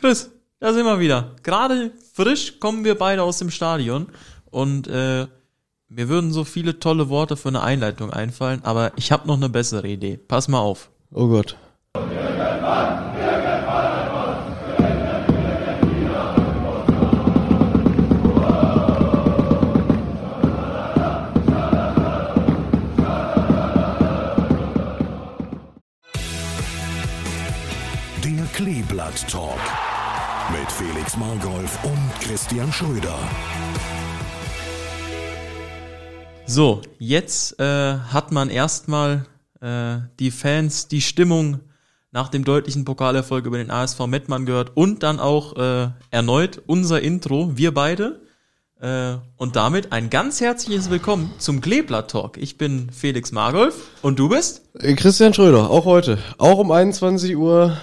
Chris, da sind wir wieder. Gerade frisch kommen wir beide aus dem Stadion und äh, mir würden so viele tolle Worte für eine Einleitung einfallen, aber ich habe noch eine bessere Idee. Pass mal auf. Oh Gott. Der Kleeblatt Talk Felix Margolf und Christian Schröder. So, jetzt äh, hat man erstmal äh, die Fans, die Stimmung nach dem deutlichen Pokalerfolg über den ASV Mettmann gehört und dann auch äh, erneut unser Intro, wir beide. Äh, und damit ein ganz herzliches Willkommen zum Kleeblatt Talk. Ich bin Felix Margolf und du bist? Äh, Christian Schröder, auch heute. Auch um 21 Uhr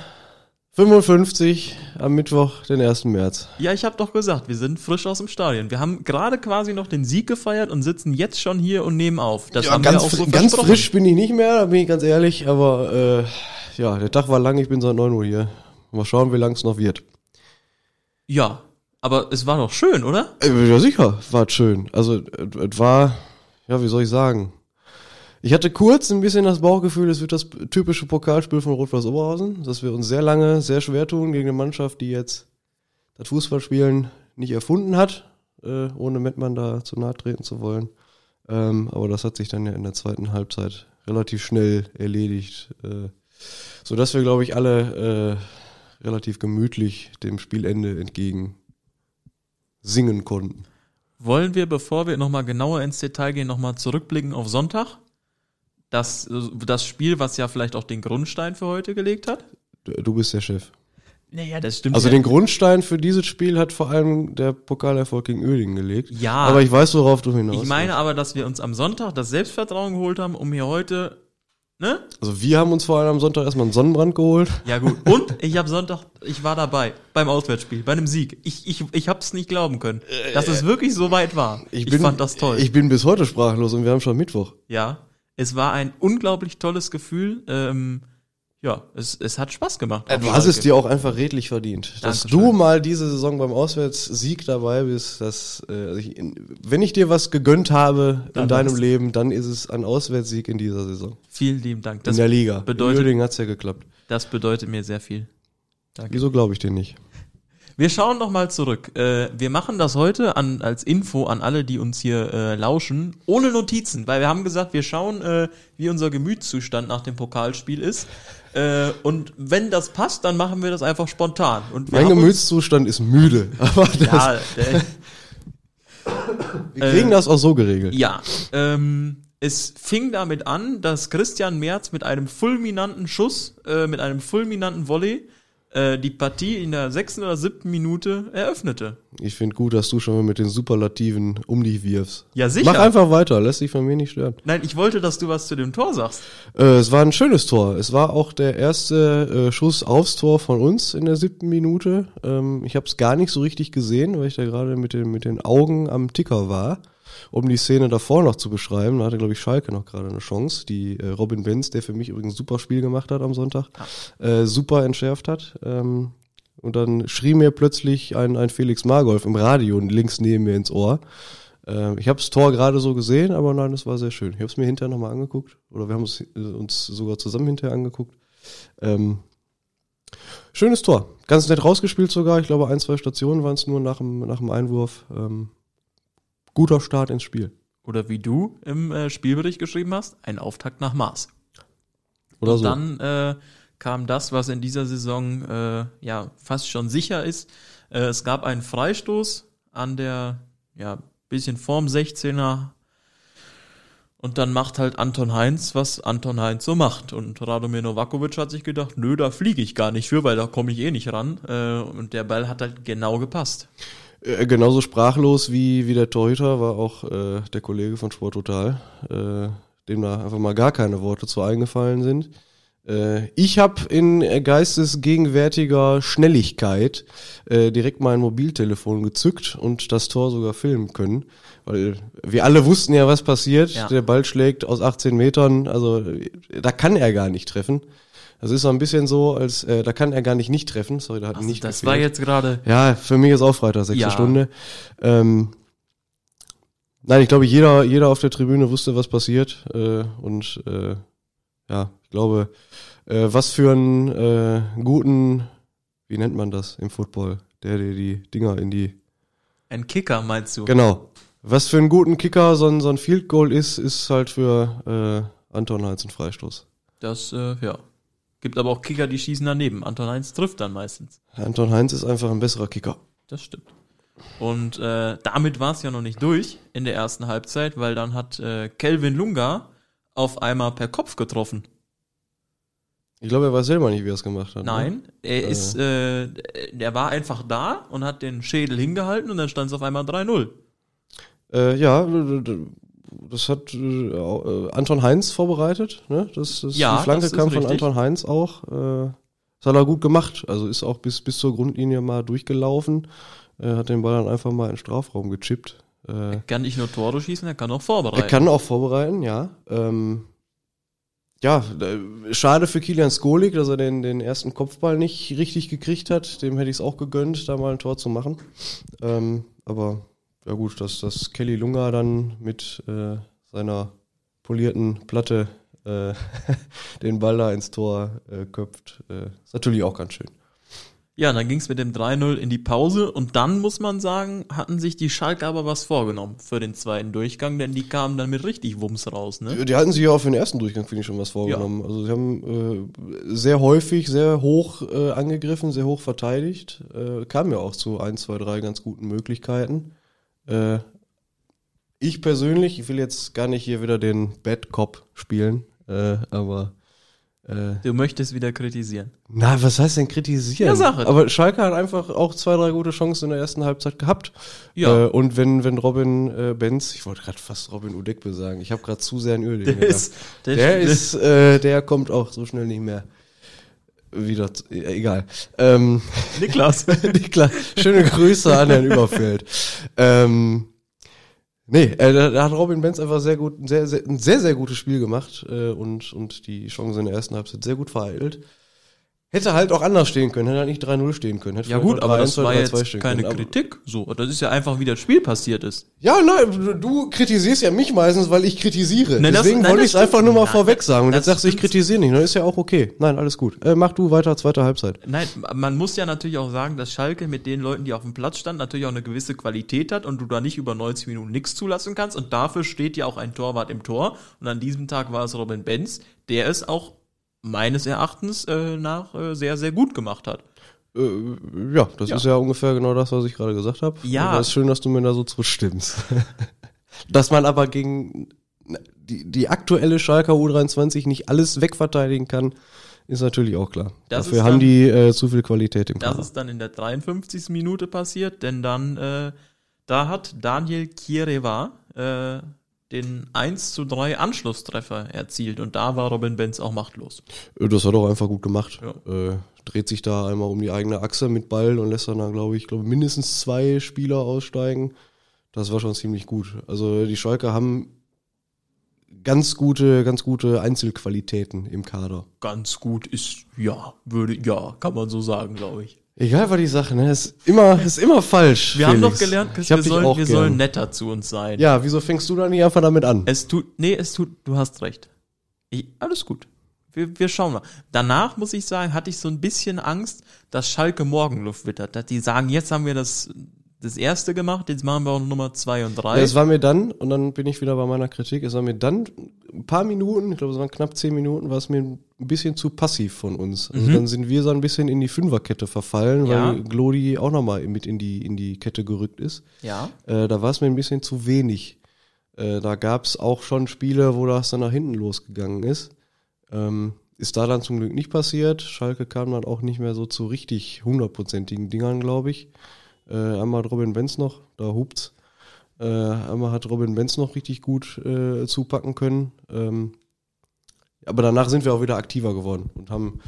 55 am Mittwoch, den 1. März. Ja, ich habe doch gesagt, wir sind frisch aus dem Stadion. Wir haben gerade quasi noch den Sieg gefeiert und sitzen jetzt schon hier und nehmen auf. Das Ja, haben ganz, wir auch so ganz frisch bin ich nicht mehr, da bin ich ganz ehrlich, aber äh, ja, der Tag war lang, ich bin seit 9 Uhr hier. Mal schauen, wie lang es noch wird. Ja, aber es war doch schön, oder? Äh, Ja, sicher, war schön. Also, äh, es war, ja, wie soll ich sagen? Ich hatte kurz ein bisschen das Bauchgefühl, es wird das typische Pokalspiel von Rot-Weiß Oberhausen, dass wir uns sehr lange, sehr schwer tun gegen eine Mannschaft, die jetzt das Fußballspielen nicht erfunden hat, äh, ohne Mettmann da zu nahe treten zu wollen. Ähm, aber das hat sich dann ja in der zweiten Halbzeit relativ schnell erledigt, äh, so wir, glaube ich, alle äh, relativ gemütlich dem Spielende entgegen singen konnten. Wollen wir, bevor wir nochmal genauer ins Detail gehen, nochmal zurückblicken auf Sonntag? Das, das Spiel, was ja vielleicht auch den Grundstein für heute gelegt hat? Du, bist der Chef. Naja, das stimmt. Also ja. den Grundstein für dieses Spiel hat vor allem der Pokalerfolg gegen Oerdingen gelegt. Ja. Aber ich weiß, worauf du hinaus ich meine aber, dass wir uns am Sonntag das Selbstvertrauen geholt haben, um hier heute, ne? Also wir haben uns vor allem am Sonntag erstmal einen Sonnenbrand geholt. Ja gut. Und ich habe Sonntag, ich war dabei beim Auswärtsspiel, bei einem Sieg. Ich, ich, ich hab's nicht glauben können, dass es wirklich so weit war. Ich, fand das toll. Ich bin bis heute sprachlos und wir haben schon Mittwoch. ja, es war ein unglaublich tolles Gefühl. Ähm, ja, es, es hat Spaß gemacht. Du hast es dir auch einfach redlich verdient. Dass Dankeschön. du mal diese Saison beim Auswärtssieg dabei bist, dass, äh, ich, in, wenn ich dir was gegönnt habe Dann in deinem was. Leben, dann ist es ein Auswärtssieg in dieser Saison. Vielen lieben Dank. in Das, der Liga. bedeutet- in Oerdingen hat's ja geklappt. das bedeutet mir sehr viel. Danke. Wieso glaube ich dir nicht? Wir schauen noch mal zurück. Äh, wir machen das heute an, als Info an alle, die uns hier äh, lauschen, ohne Notizen, weil wir haben gesagt, wir schauen, äh, wie unser Gemütszustand nach dem Pokalspiel ist. Äh, und wenn das passt, dann machen wir das einfach spontan. Und Mein Gemütszustand ist müde, aber das, Ja, wir kriegen das auch so geregelt. ja. Ähm, es fing damit an, dass Christian Merz mit einem fulminanten Schuss, äh, mit einem fulminanten Volley, äh, die Partie in der sechsten oder siebten Minute eröffnete. Ich finde gut, dass du schon mal mit den Superlativen um dich wirfst. Ja, sicher. Mach einfach weiter, lässt dich von mir nicht stören. Nein, ich wollte, dass du was zu dem Tor sagst. Äh, es war ein schönes Tor. Es war auch der erste äh, Schuss aufs Tor von uns in der siebten Minute. Ähm, ich habe es gar nicht so richtig gesehen, weil ich da gerade mit den, mit den Augen am Ticker war, um die Szene davor noch zu beschreiben. Da hatte, glaube ich, Schalke noch gerade eine Chance, die äh, Robin Benz, der für mich übrigens ein super Spiel gemacht hat am Sonntag, äh, super entschärft hat. Ähm, und dann schrie mir plötzlich ein, ein Felix Margolf im Radio links neben mir ins Ohr. Äh, ich habe das Tor gerade so gesehen, aber nein, es war sehr schön. Ich habe es mir hinterher nochmal angeguckt. Oder wir haben es äh, uns sogar zusammen hinterher angeguckt. Ähm, schönes Tor. Ganz nett rausgespielt sogar. Ich glaube, ein, zwei Stationen waren es nur nach dem, nach dem Einwurf. Ähm, guter Start ins Spiel. Oder wie du im äh, Spielbericht geschrieben hast, ein Auftakt nach Maß. Oder Und so. dann äh, kam das, was in dieser Saison äh, ja fast schon sicher ist. Äh, es gab einen Freistoß an der ja bisschen vorm 16er und dann macht halt Anton Heinz, was Anton Heinz so macht. Und Radomir Novakovic hat sich gedacht, nö, da fliege ich gar nicht für, weil da komme ich eh nicht ran. Äh, und der Ball hat halt genau gepasst. Äh, genauso sprachlos wie, wie der Torhüter war auch äh, der Kollege von Sport Total, äh, dem da einfach mal gar keine Worte zu eingefallen sind. Äh, ich habe in geistesgegenwärtiger Schnelligkeit äh, direkt mein Mobiltelefon gezückt und das Tor sogar filmen können, weil wir alle wussten ja, was passiert. Ja. Der Ball schlägt aus 18 Metern, also da kann er gar nicht treffen. Das ist so ein bisschen so, als äh, da kann er gar nicht nicht treffen. Sorry, da hat Also nicht das gefehlt. war jetzt gerade. Ja, für mich ist auch Freitag, sechste Ja. Stunde. Ähm, nein, ich glaube, jeder, jeder auf der Tribüne wusste, was passiert. Äh, und äh, ja, ich glaube, äh, was für einen äh, guten, wie nennt man das im Football, der dir die Dinger in die Ein Kicker, meinst du? Genau. Was für einen guten Kicker so ein, so ein Field Goal ist, ist halt für äh, Anton Heinz ein Freistoß. Das, äh, ja. Gibt aber auch Kicker, die schießen daneben. Anton Heinz trifft dann meistens. Anton Heinz ist einfach ein besserer Kicker. Das stimmt. Und äh, damit war es ja noch nicht durch in der ersten Halbzeit, weil dann hat äh, Kelvin Lunga auf einmal per Kopf getroffen. Ich glaube, er weiß selber nicht, wie er es gemacht hat. ne? Nein, er Äh. ist, äh, der war einfach da und hat den Schädel hingehalten und dann stand es auf einmal 3-0. Äh, ja, das hat äh, äh, Anton Heinz vorbereitet. Ne? Das, das, Ja, die Flanke kam von richtig. Anton Heinz auch. Äh, das hat er gut gemacht. Also ist auch bis, bis zur Grundlinie mal durchgelaufen. Äh, hat den Ball dann einfach mal in den Strafraum gechippt. Äh, Kann nicht nur Tore schießen, er kann auch vorbereiten. Er kann auch vorbereiten, ja. Ähm, ja, schade für Kilian Skolik, dass er den, den ersten Kopfball nicht richtig gekriegt hat. Dem hätte ich es auch gegönnt, da mal ein Tor zu machen. Ähm, aber ja gut, dass, dass Kelly Lunga dann mit äh, seiner polierten Platte äh, den Ball da ins Tor äh, köpft, äh, ist natürlich auch ganz schön. Ja, dann ging es mit dem 3-0 in die Pause und dann muss man sagen, hatten sich die Schalke aber was vorgenommen für den zweiten Durchgang, denn die kamen dann mit richtig Wumms raus, ne? Die hatten sich ja auch für den ersten Durchgang, finde ich, schon was vorgenommen. Also sie haben äh, sehr häufig, sehr hoch äh, angegriffen, sehr hoch verteidigt. Äh, kam ja auch zu ein, zwei, drei ganz guten Möglichkeiten. Äh, ich persönlich, ich will jetzt gar nicht hier wieder den Bad Cop spielen, äh, aber äh, Du möchtest wieder kritisieren. na, was heißt denn kritisieren? Ja, es. Aber Schalke hat einfach auch zwei, drei gute Chancen in der ersten Halbzeit gehabt. Ja. Äh, und wenn, wenn Robin äh, Benz, ich wollte gerade fast Robin Udekbe sagen, ich habe gerade zu sehr an Öl Der ist, der, der ist, äh, der kommt auch so schnell nicht mehr wieder. Egal. Ähm, Niklas. Niklas, schöne Grüße an Herrn Überfeld. Ähm, nee, äh, da, da hat Robin Benz einfach sehr gut, ein sehr, sehr, ein sehr, sehr gutes Spiel gemacht äh, und, und die Chance in der ersten Halbzeit sehr gut vereitelt. Hätte halt auch anders stehen können, hätte halt nicht 3-0 stehen können. Hätte Ja gut, aber 3-1 das oder war 3-2 jetzt stehen keine können. Kritik. So, das ist ja einfach, wie das Spiel passiert ist. Ja, nein, du kritisierst ja mich meistens, weil ich kritisiere. Nein, das- Deswegen nein, wollte das ich es einfach nur mal stimmt. vorweg Nein, sagen. Und das jetzt sagst du, ich kritisiere nicht. Dann ist ja auch okay. Nein, alles gut. Äh, mach du weiter, zweite Halbzeit. Nein, man muss ja natürlich auch sagen, dass Schalke mit den Leuten, die auf dem Platz standen, natürlich auch eine gewisse Qualität hat und du da nicht über 90 Minuten nichts zulassen kannst. Und dafür steht ja auch ein Torwart im Tor. Und an diesem Tag war es Robin Benz, der es auch meines Erachtens äh, nach äh, sehr, sehr gut gemacht hat. Äh, ja, das Ja. ist ja ungefähr genau das, was ich gerade gesagt habe. Ja. Aber es ist schön, dass du mir da so zustimmst. dass man aber gegen die, die aktuelle Schalker U23 nicht alles wegverteidigen kann, ist natürlich auch klar. Das Dafür ist haben dann- die äh, zu viel Qualität im Das Kader. ist dann in der 53. Minute passiert, denn dann, äh, da hat Daniel Kiereva äh, den 1 zu 3 Anschlusstreffer erzielt und da war Robin Benz auch machtlos. Das hat er auch einfach gut gemacht. Ja. Äh, dreht sich da einmal um die eigene Achse mit Ball und lässt dann, da, glaube ich, glaube mindestens zwei Spieler aussteigen. Das war schon ziemlich gut. Also die Schalke haben ganz gute, ganz gute Einzelqualitäten im Kader. Ganz gut ist, ja, würde, ja, kann man so sagen, glaube ich. Egal war die Sache, ne? Ist immer, ist immer falsch. Wir haben Felix. doch gelernt, Chris, wir, sollen, wir sollen netter zu uns sein. Ja, wieso fängst du dann nicht einfach damit an? Es tut, nee, es tut, du hast recht. Ich, alles gut. Wir, wir schauen mal. Danach muss ich sagen, hatte ich so ein bisschen Angst, dass Schalke Morgenluft wittert. Dass die sagen, jetzt haben wir das, das erste gemacht, jetzt machen wir auch Nummer zwei und drei. Ja, es war mir dann, und dann bin ich wieder bei meiner Kritik, es war mir dann ein paar Minuten, ich glaube es waren knapp zehn Minuten, war es mir ein bisschen zu passiv von uns. Also dann sind wir so ein bisschen in die Fünferkette verfallen, Mhm. Ja. weil Glody auch nochmal mit in die, in die Kette gerückt ist. ja. Äh, da war es mir ein bisschen zu wenig. Äh, da gab es auch schon Spiele, wo das dann nach hinten losgegangen ist. Ähm, ist da dann zum Glück nicht passiert. Schalke kam dann auch nicht mehr so zu richtig hundertprozentigen Dingern, glaube ich. Äh, einmal hat Robin Benz noch, da hupt's. Äh, einmal hat Robin Benz noch richtig gut äh, zupacken können. Ähm, aber danach sind wir auch wieder aktiver geworden und haben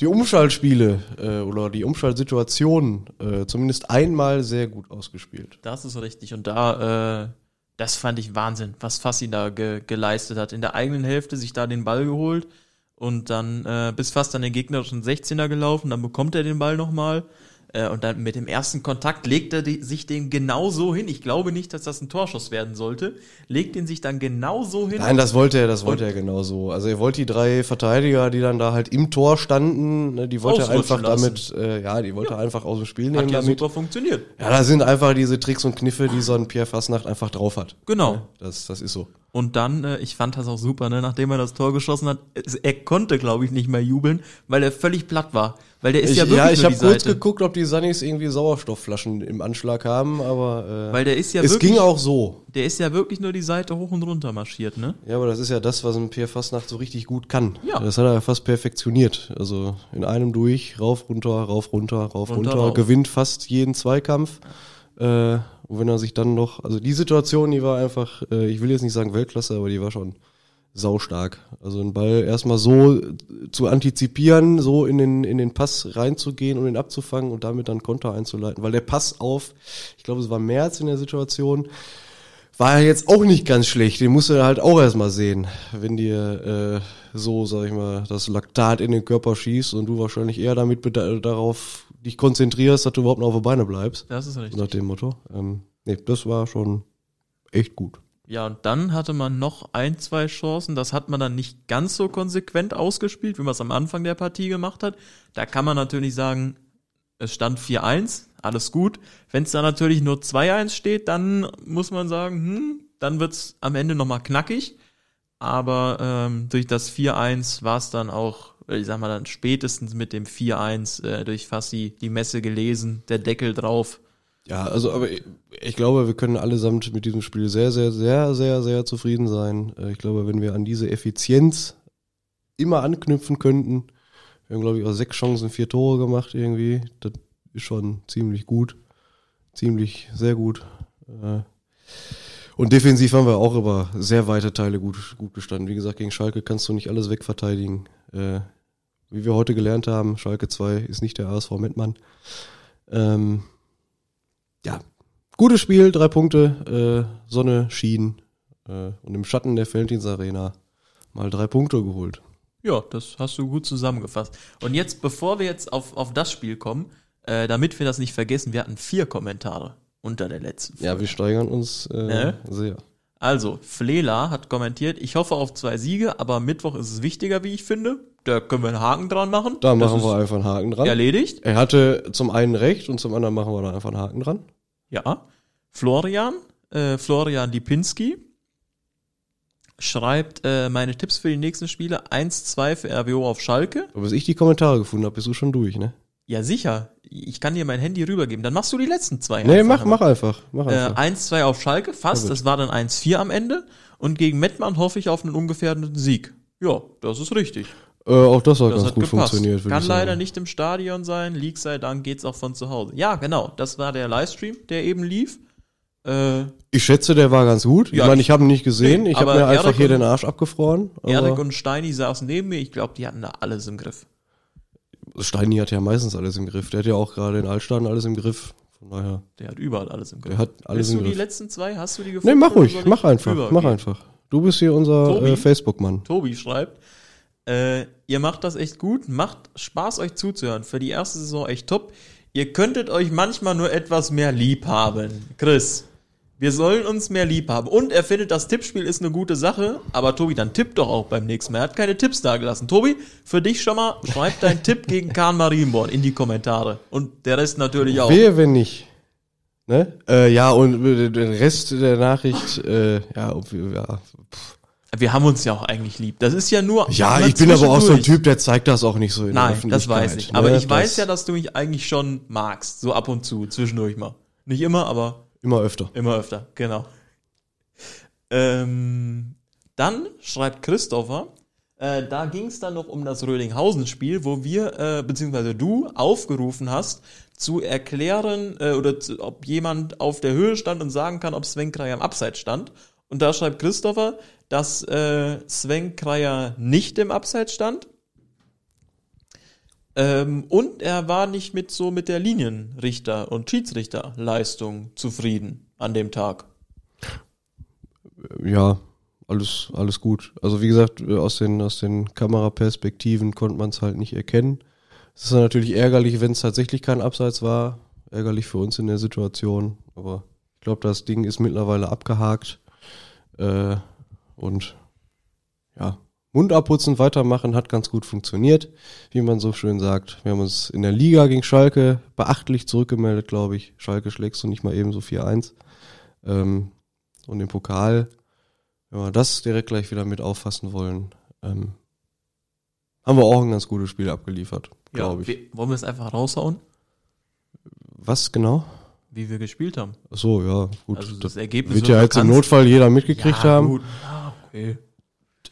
die Umschaltspiele äh, oder die Umschaltsituationen äh, zumindest einmal sehr gut ausgespielt. Das ist richtig. Und da, äh, das fand ich Wahnsinn, was Fassi da ge geleistet hat. In der eigenen Hälfte sich da den Ball geholt und dann äh, bis fast an den gegnerischen 16er gelaufen, dann bekommt er den Ball nochmal und dann mit dem ersten Kontakt legt er die, sich den genau so hin. Ich glaube nicht, dass das ein Torschuss werden sollte. Legt ihn sich dann genau so hin. Nein, das wollte er, das wollte er genau so. Also er wollte die drei Verteidiger, die dann da halt im Tor standen, ne, die wollte er einfach Ausrutschen damit, äh, ja, die wollte er einfach aus dem Spiel Hat nehmen ja damit. super funktioniert. Ja, da sind einfach diese Tricks und Kniffe, die so ein Pierre Fasnacht einfach drauf hat. Genau. Das, das ist so. Und dann, äh, ich fand das auch super, ne, nachdem er das Tor geschossen hat, er konnte, glaube ich, nicht mehr jubeln, weil er völlig platt war. Weil der ist Ich, ja ja, wirklich ich nur habe kurz Seite. geguckt, ob die Sunnies irgendwie Sauerstoffflaschen im Anschlag haben, aber äh, Weil der ist ja es wirklich, ging auch so. der ist ja wirklich nur die Seite hoch und runter marschiert, ne? Ja, aber das ist ja das, was ein Pierre Fastnacht so richtig gut kann. Ja. Das hat er ja fast perfektioniert. Also in einem durch, rauf, runter, rauf, runter, rauf, Runter, runter, rauf. gewinnt fast jeden Zweikampf. Äh, und wenn er sich dann noch, also die Situation, die war einfach, äh, ich will jetzt nicht sagen Weltklasse, aber die war schon saustark. Also einen Ball erstmal so zu antizipieren, so in den, in den Pass reinzugehen und ihn abzufangen und damit dann Konter einzuleiten. Weil der Pass auf, ich glaube, es war März in der Situation, war ja jetzt auch nicht ganz schlecht. Den musst du halt auch erstmal sehen, wenn dir äh, so, sag ich mal, das Laktat in den Körper schießt und du wahrscheinlich eher damit darauf dich konzentrierst, dass du überhaupt noch auf die Beine bleibst. Das ist richtig. Nach dem Motto. Ähm, nee, das war schon echt gut. Ja, und dann hatte man noch ein, zwei Chancen. Das hat man dann nicht ganz so konsequent ausgespielt, wie man es am Anfang der Partie gemacht hat. Da kann man natürlich sagen, es stand 4-1, alles gut. Wenn es da natürlich nur 2-1 steht, dann muss man sagen, hm, dann wird's am Ende nochmal knackig. Aber ähm, durch das 4-1 war es dann auch, ich sag mal dann spätestens mit dem 4-1 äh, durch Fassi die Messe gelesen, der Deckel drauf. Ja, also aber ich, ich glaube, wir können allesamt mit diesem Spiel sehr, sehr, sehr, sehr, sehr zufrieden sein. Äh, Ich glaube, wenn wir an diese Effizienz immer anknüpfen könnten, wir haben, glaube ich, auch sechs Chancen, vier Tore gemacht irgendwie. Das ist schon ziemlich gut. Ziemlich, sehr gut. Äh, Und defensiv haben wir auch über sehr weite Teile gut, gut gestanden. Wie gesagt, gegen Schalke kannst du nicht alles wegverteidigen. Wie wir heute gelernt haben, Schalke 2 ist nicht der ASV Mettmann. Ähm, ja, gutes Spiel, drei Punkte, äh, Sonne schien äh, und im Schatten der Feldins Arena mal drei Punkte geholt. Ja, das hast du gut zusammengefasst. Und jetzt, bevor wir jetzt auf, auf das Spiel kommen, äh, damit wir das nicht vergessen, wir hatten vier Kommentare unter der letzten. Ja, wir steigern uns äh, Ne? sehr. Also, Flela hat kommentiert, ich hoffe auf zwei Siege, aber Mittwoch ist es wichtiger, wie ich finde. Da können wir einen Haken dran machen. Da Das machen wir einfach einen Haken dran. Erledigt. Er hatte zum einen recht und zum anderen machen wir da einfach einen Haken dran. Ja. Florian, äh, Florian Lipinski schreibt äh, meine Tipps für die nächsten Spiele 1-2 für RWO auf Schalke. Aber bis ich die Kommentare gefunden habe, bist du schon durch, ne? Ja, sicher. Ich kann dir mein Handy rübergeben. Dann machst du die letzten zwei. Nee, einfach mach, mach einfach. Mach Äh, einfach. 1-2 auf Schalke, fast. Das war dann 1-4 am Ende. Und gegen Mettmann hoffe ich auf einen ungefährdeten Sieg. Ja, das ist richtig. Äh, auch das hat Das ganz hat gut gepasst. funktioniert. Kann ich sagen. leider nicht im Stadion sein. League sei Dank geht's auch von zu Hause. Ja, genau. Das war der Livestream, der eben lief. Äh, Ich schätze, der war ganz gut. Ich Ja, meine, ich- ich habe ihn nicht gesehen. Ich habe mir einfach Erik hier den Arsch abgefroren. Erik und Steini saßen neben mir. Ich glaube, die hatten da alles im Griff. Steini hat ja meistens alles im Griff. Der hat ja auch gerade in Altstaden alles im Griff. Von daher, Der hat überall alles im Griff. der hat alles Willst im du die Griff. letzten zwei? Hast du die gefunden? Nee, mach ruhig. Mach einfach. rübergehen? Mach einfach. Du bist hier unser äh, Facebook-Mann. Tobi schreibt, äh, ihr macht das echt gut, macht Spaß euch zuzuhören. Für die erste Saison echt top. Ihr könntet euch manchmal nur etwas mehr lieb haben. Chris, wir sollen uns mehr lieb haben. Und er findet, das Tippspiel ist eine gute Sache. Aber Tobi, dann tipp doch auch beim nächsten Mal. Er hat keine Tipps da gelassen. Tobi, für dich schon mal, schreib deinen Tipp gegen Kahn Marienborn in die Kommentare. Und der Rest natürlich auch. Wehe, wenn nicht. Ne? Äh, ja, und äh, den Rest der Nachricht, äh, ja, ob wir, ja. Wir haben uns ja auch eigentlich lieb. Das ist ja nur. Ja, ich bin aber auch so ein. Typ, der zeigt das auch nicht so in der Nein, Öffentlichkeit. das weiß ich. ne? Aber ich Das weiß ja, dass du mich eigentlich schon magst. So ab und zu, zwischendurch mal. Nicht immer, aber Immer öfter. immer öfter. Genau. Ähm, dann schreibt Christopher, äh, da ging es dann noch um das Rödinghausen-Spiel, wo wir, äh, beziehungsweise du, aufgerufen hast, zu erklären, äh, oder zu, ob jemand auf der Höhe stand und sagen kann, ob Sven Kreier am Abseits stand. Und da schreibt Christopher, dass äh, Sven Kreier nicht im Abseits stand. Ähm, und er war nicht mit so mit der Linienrichter- und Schiedsrichterleistung zufrieden an dem Tag. Ja, alles, alles gut. Also wie gesagt, äh, aus den, aus den Kameraperspektiven konnte man es halt nicht erkennen. Es ist natürlich ärgerlich, wenn es tatsächlich kein Abseits war. Ärgerlich für uns in der Situation. Aber ich glaube, das Ding ist mittlerweile abgehakt. Äh, und ja, Mund abputzen, weitermachen, hat ganz gut funktioniert, wie man so schön sagt. Wir haben uns in der Liga gegen Schalke beachtlich zurückgemeldet, glaube ich. Schalke schlägst du nicht mal eben so 4-1. Ähm, und im Pokal, wenn wir das direkt gleich wieder mit auffassen wollen, ähm, haben wir auch ein ganz gutes Spiel abgeliefert, glaube ich. wir- wollen wir es einfach raushauen, Was genau? wie wir gespielt haben? Ach so, ja, gut. Also das Ergebnis wird ja jetzt im Notfall jeder mitgekriegt haben. Gut. Ja, okay.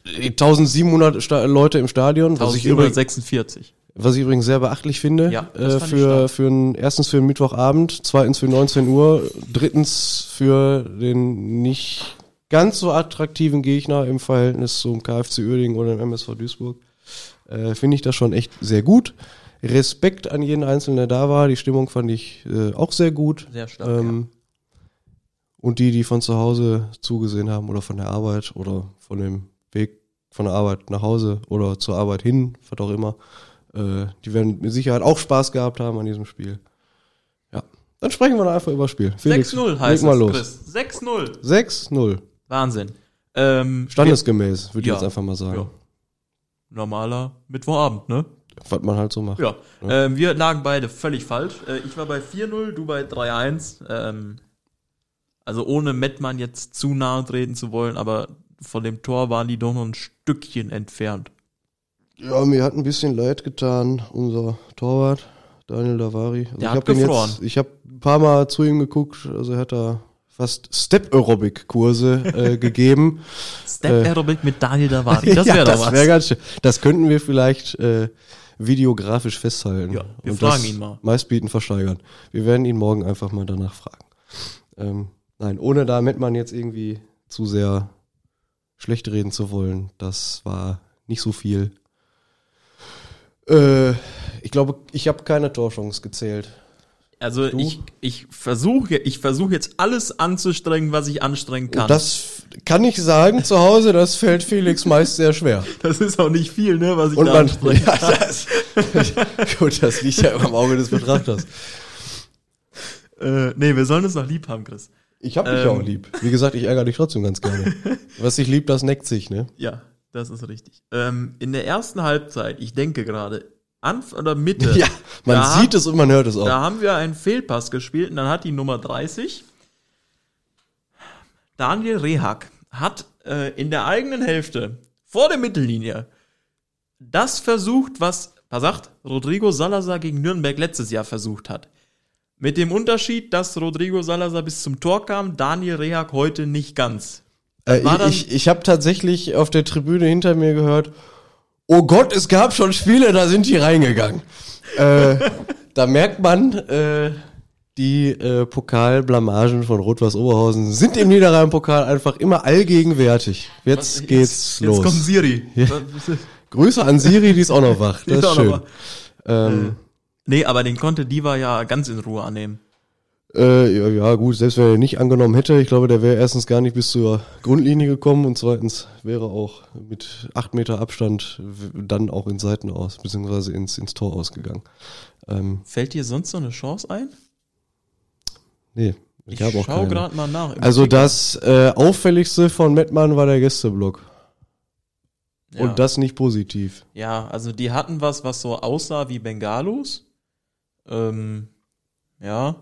1700 Sta Leute im Stadion, was ich, übrigens, 1746. was ich übrigens sehr beachtlich finde. Ja, äh, für, für ein, erstens für einen Mittwochabend, zweitens für 19 Uhr, drittens für den nicht ganz so attraktiven Gegner im Verhältnis zum KFC Uerdingen oder dem MSV Duisburg. Äh, finde ich das schon echt sehr gut. Respekt an jeden Einzelnen, der da war. Die Stimmung fand ich äh, auch sehr gut. Sehr stark, Ähm, Und die, die von zu Hause zugesehen haben oder von der Arbeit oder von dem Weg von der Arbeit nach Hause oder zur Arbeit hin, was auch immer, äh, die werden mit Sicherheit auch Spaß gehabt haben an diesem Spiel. Ja, dann sprechen wir doch einfach über das Spiel. Felix, 6-0 leg heißt mal es, los. Chris. 6-0. 6-0. Wahnsinn. Ähm, Standesgemäß, würde Ja. ich jetzt einfach mal sagen. Ja. Normaler Mittwochabend, ne? Was man halt so macht. Ja. Ähm, wir lagen beide völlig falsch. Äh, ich war bei 4-0, du bei 3-1. Ähm, also ohne Mettmann jetzt zu nahe treten zu wollen, aber von dem Tor waren die doch noch ein Stückchen entfernt. Ja, mir hat ein bisschen leid getan, unser Torwart, Daniel Davari. Also Der ich hat gefroren. Jetzt, ich habe ein paar Mal zu ihm geguckt, also er hat da fast Step-Aerobic-Kurse äh, gegeben. Step Aerobic mit Daniel Davari. Das Ja, wäre doch das was. wär ganz schön. Das könnten wir vielleicht äh, videografisch festhalten. Ja, wir und fragen das ihn mal. Meistbieten versteigern. Wir werden ihn morgen einfach mal danach fragen. Ähm, nein, ohne da Mettmann jetzt irgendwie zu sehr schlecht reden zu wollen, das war nicht so viel. Äh, ich glaube, ich habe keine Torchance gezählt. Also Du? ich, ich versuche ich versuche jetzt alles anzustrengen, was ich anstrengen kann. Das kann ich sagen zu Hause, das fällt Felix meist sehr schwer. das ist auch nicht viel, ne, was ich Und da man, anstrengen ja, das, gut, das liegt ja im Auge des Betrachters. Äh, nee, wir sollen es noch lieb haben, Chris. Ich hab dich Ähm. auch lieb. Wie gesagt, ich ärgere dich trotzdem ganz gerne. Was sich liebt, das neckt sich, ne? Ja, das ist richtig. Ähm, in der ersten Halbzeit, ich denke gerade, Anf oder Mitte, Ja, man sieht es und man hört es auch. da haben wir einen Fehlpass gespielt und dann hat die Nummer 30, Daniel Rehak, hat äh, in der eigenen Hälfte vor der Mittellinie das versucht, was, sagt, Rodrigo Salazar gegen Nürnberg letztes Jahr versucht hat. Mit dem Unterschied, dass Rodrigo Salazar bis zum Tor kam, Daniel Rehak heute nicht ganz. Äh, ich ich habe tatsächlich auf der Tribüne hinter mir gehört, oh Gott, es gab schon Spiele, da sind die reingegangen. äh, da merkt man, äh, die äh, Pokalblamagen von Rot-Weiß Oberhausen sind im Niederrhein-Pokal einfach immer allgegenwärtig. Jetzt geht's los. Jetzt kommt Siri. Grüße an Siri, die ist auch noch wach. Das ist ist schön. Ähm, Nee, aber den konnte Diva ja ganz in Ruhe annehmen. Äh, ja, ja, gut, selbst wenn er nicht angenommen hätte, ich glaube, der wäre erstens gar nicht bis zur Grundlinie gekommen und zweitens wäre auch mit acht Meter Abstand dann auch ins Seiten aus, beziehungsweise ins, ins Tor ausgegangen. Ähm, Fällt dir sonst noch eine Chance ein? nee, ich, Ich, habe auch schau gerade mal nach. Also Kicker. das äh, auffälligste von Mettmann war der Gästeblock. ja. Und das nicht positiv. Ja, also die hatten was, was so aussah wie Bengalos. Ähm, ja.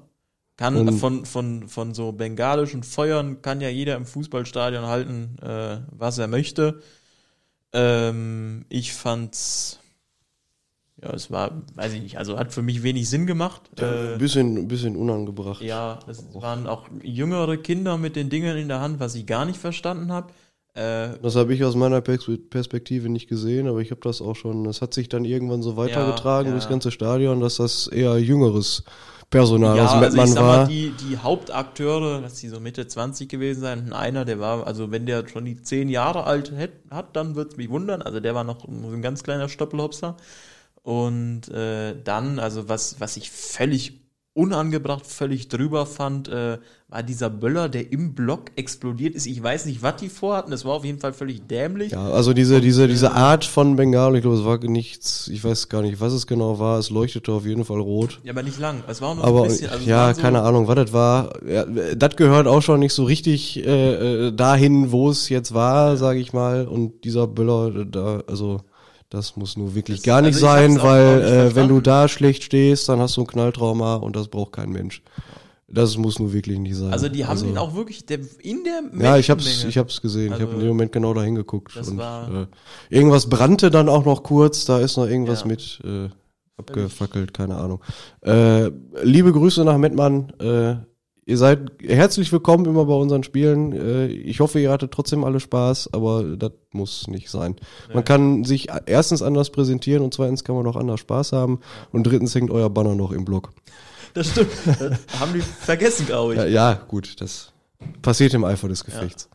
Kann Und- von, von, von so bengalischen Feuern kann ja jeder im Fußballstadion halten, äh, was er möchte. Ähm, ich fand's, ja, es war, weiß ich nicht, also hat für mich wenig Sinn gemacht. Ein Äh, bisschen, ein bisschen unangebracht. ja, es waren auch jüngere Kinder mit den Dingen in der Hand, was ich gar nicht verstanden habe. Äh, Das habe ich aus meiner Pers Perspektive nicht gesehen, aber ich habe das auch schon, das hat sich dann irgendwann so weitergetragen ja. durchs ganze Stadion, dass das eher jüngeres Personal Ja, aus also Mettmann ich sag war. mal, die, die Hauptakteure, dass die so Mitte 20 gewesen sein, einer, der war, also wenn der schon die 10 Jahre alt hätt, hat, dann wird's mich wundern. Also der war noch ein ganz kleiner Stoppelhopser. Und äh, dann, also was, was ich völlig unangebracht völlig drüber fand, äh, war dieser Böller, der im Block explodiert ist. Ich weiß nicht, was die vorhatten. Es war auf jeden Fall völlig dämlich. Ja, also diese, diese, diese Art von Bengalo, ich glaube, es war nichts, ich weiß gar nicht, was es genau war. Es leuchtete auf jeden Fall rot. Ja, aber nicht lang. Es war auch nur Aber ein bisschen. Also ja, so, keine Ahnung, was das war. Ja, das gehört auch schon nicht so richtig äh, äh, dahin, wo es jetzt war, sage ich mal. Und dieser Böller, da, also das muss nur wirklich Das- gar nicht also sein, weil nicht äh, wenn du da schlecht stehst, dann hast du ein Knalltrauma und das braucht kein Mensch. Das muss nur wirklich nicht sein. Also die haben ihn auch wirklich der, in der Ja, ich hab's, Menschenmenge- ich hab's gesehen. ich habe Also, in dem Moment genau da hingeguckt. Und, äh, irgendwas brannte dann auch noch kurz, da ist noch irgendwas Ja. mit äh, abgefackelt, keine Ahnung. Äh, liebe Grüße nach Mettmann. Äh, ihr seid herzlich willkommen immer bei unseren Spielen. Äh, ich hoffe, ihr hattet trotzdem alle Spaß, aber das muss nicht sein. Man kann sich erstens anders präsentieren und zweitens kann man auch anders Spaß haben und drittens hängt euer Banner noch im Block. Das stimmt. Das haben die vergessen, glaube ich. Ja, ja gut, das passiert im Eifer des Gefechts.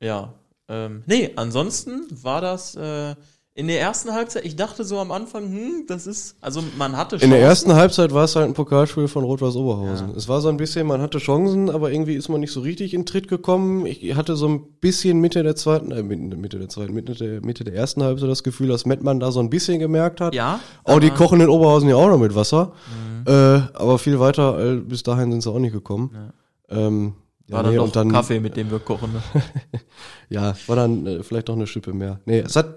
Ja. Ähm, nee, ansonsten war das äh, in der ersten Halbzeit, ich dachte so am Anfang, hm, das ist, also man hatte In der Chancen. ersten Halbzeit war es halt ein Pokalspiel von Rot-Weiß Oberhausen. Ja. Es war so ein bisschen, man hatte Chancen, aber irgendwie ist man nicht so richtig in Tritt gekommen. Ich hatte so ein bisschen Mitte der zweiten, äh, Mitte der zweiten, Mitte der, Mitte der ersten Halbzeit das Gefühl, dass Mettmann da so ein bisschen gemerkt hat. Ja. Auch die kochen in Oberhausen ja auch noch mit Wasser. Mhm. Äh, aber viel weiter, äh, bis dahin sind sie auch nicht gekommen. Ähm, ja, War dann nee, und dann, Kaffee, mit dem wir kochen. Ne? ja, war dann äh, vielleicht doch eine Schippe mehr. Nee, es hat,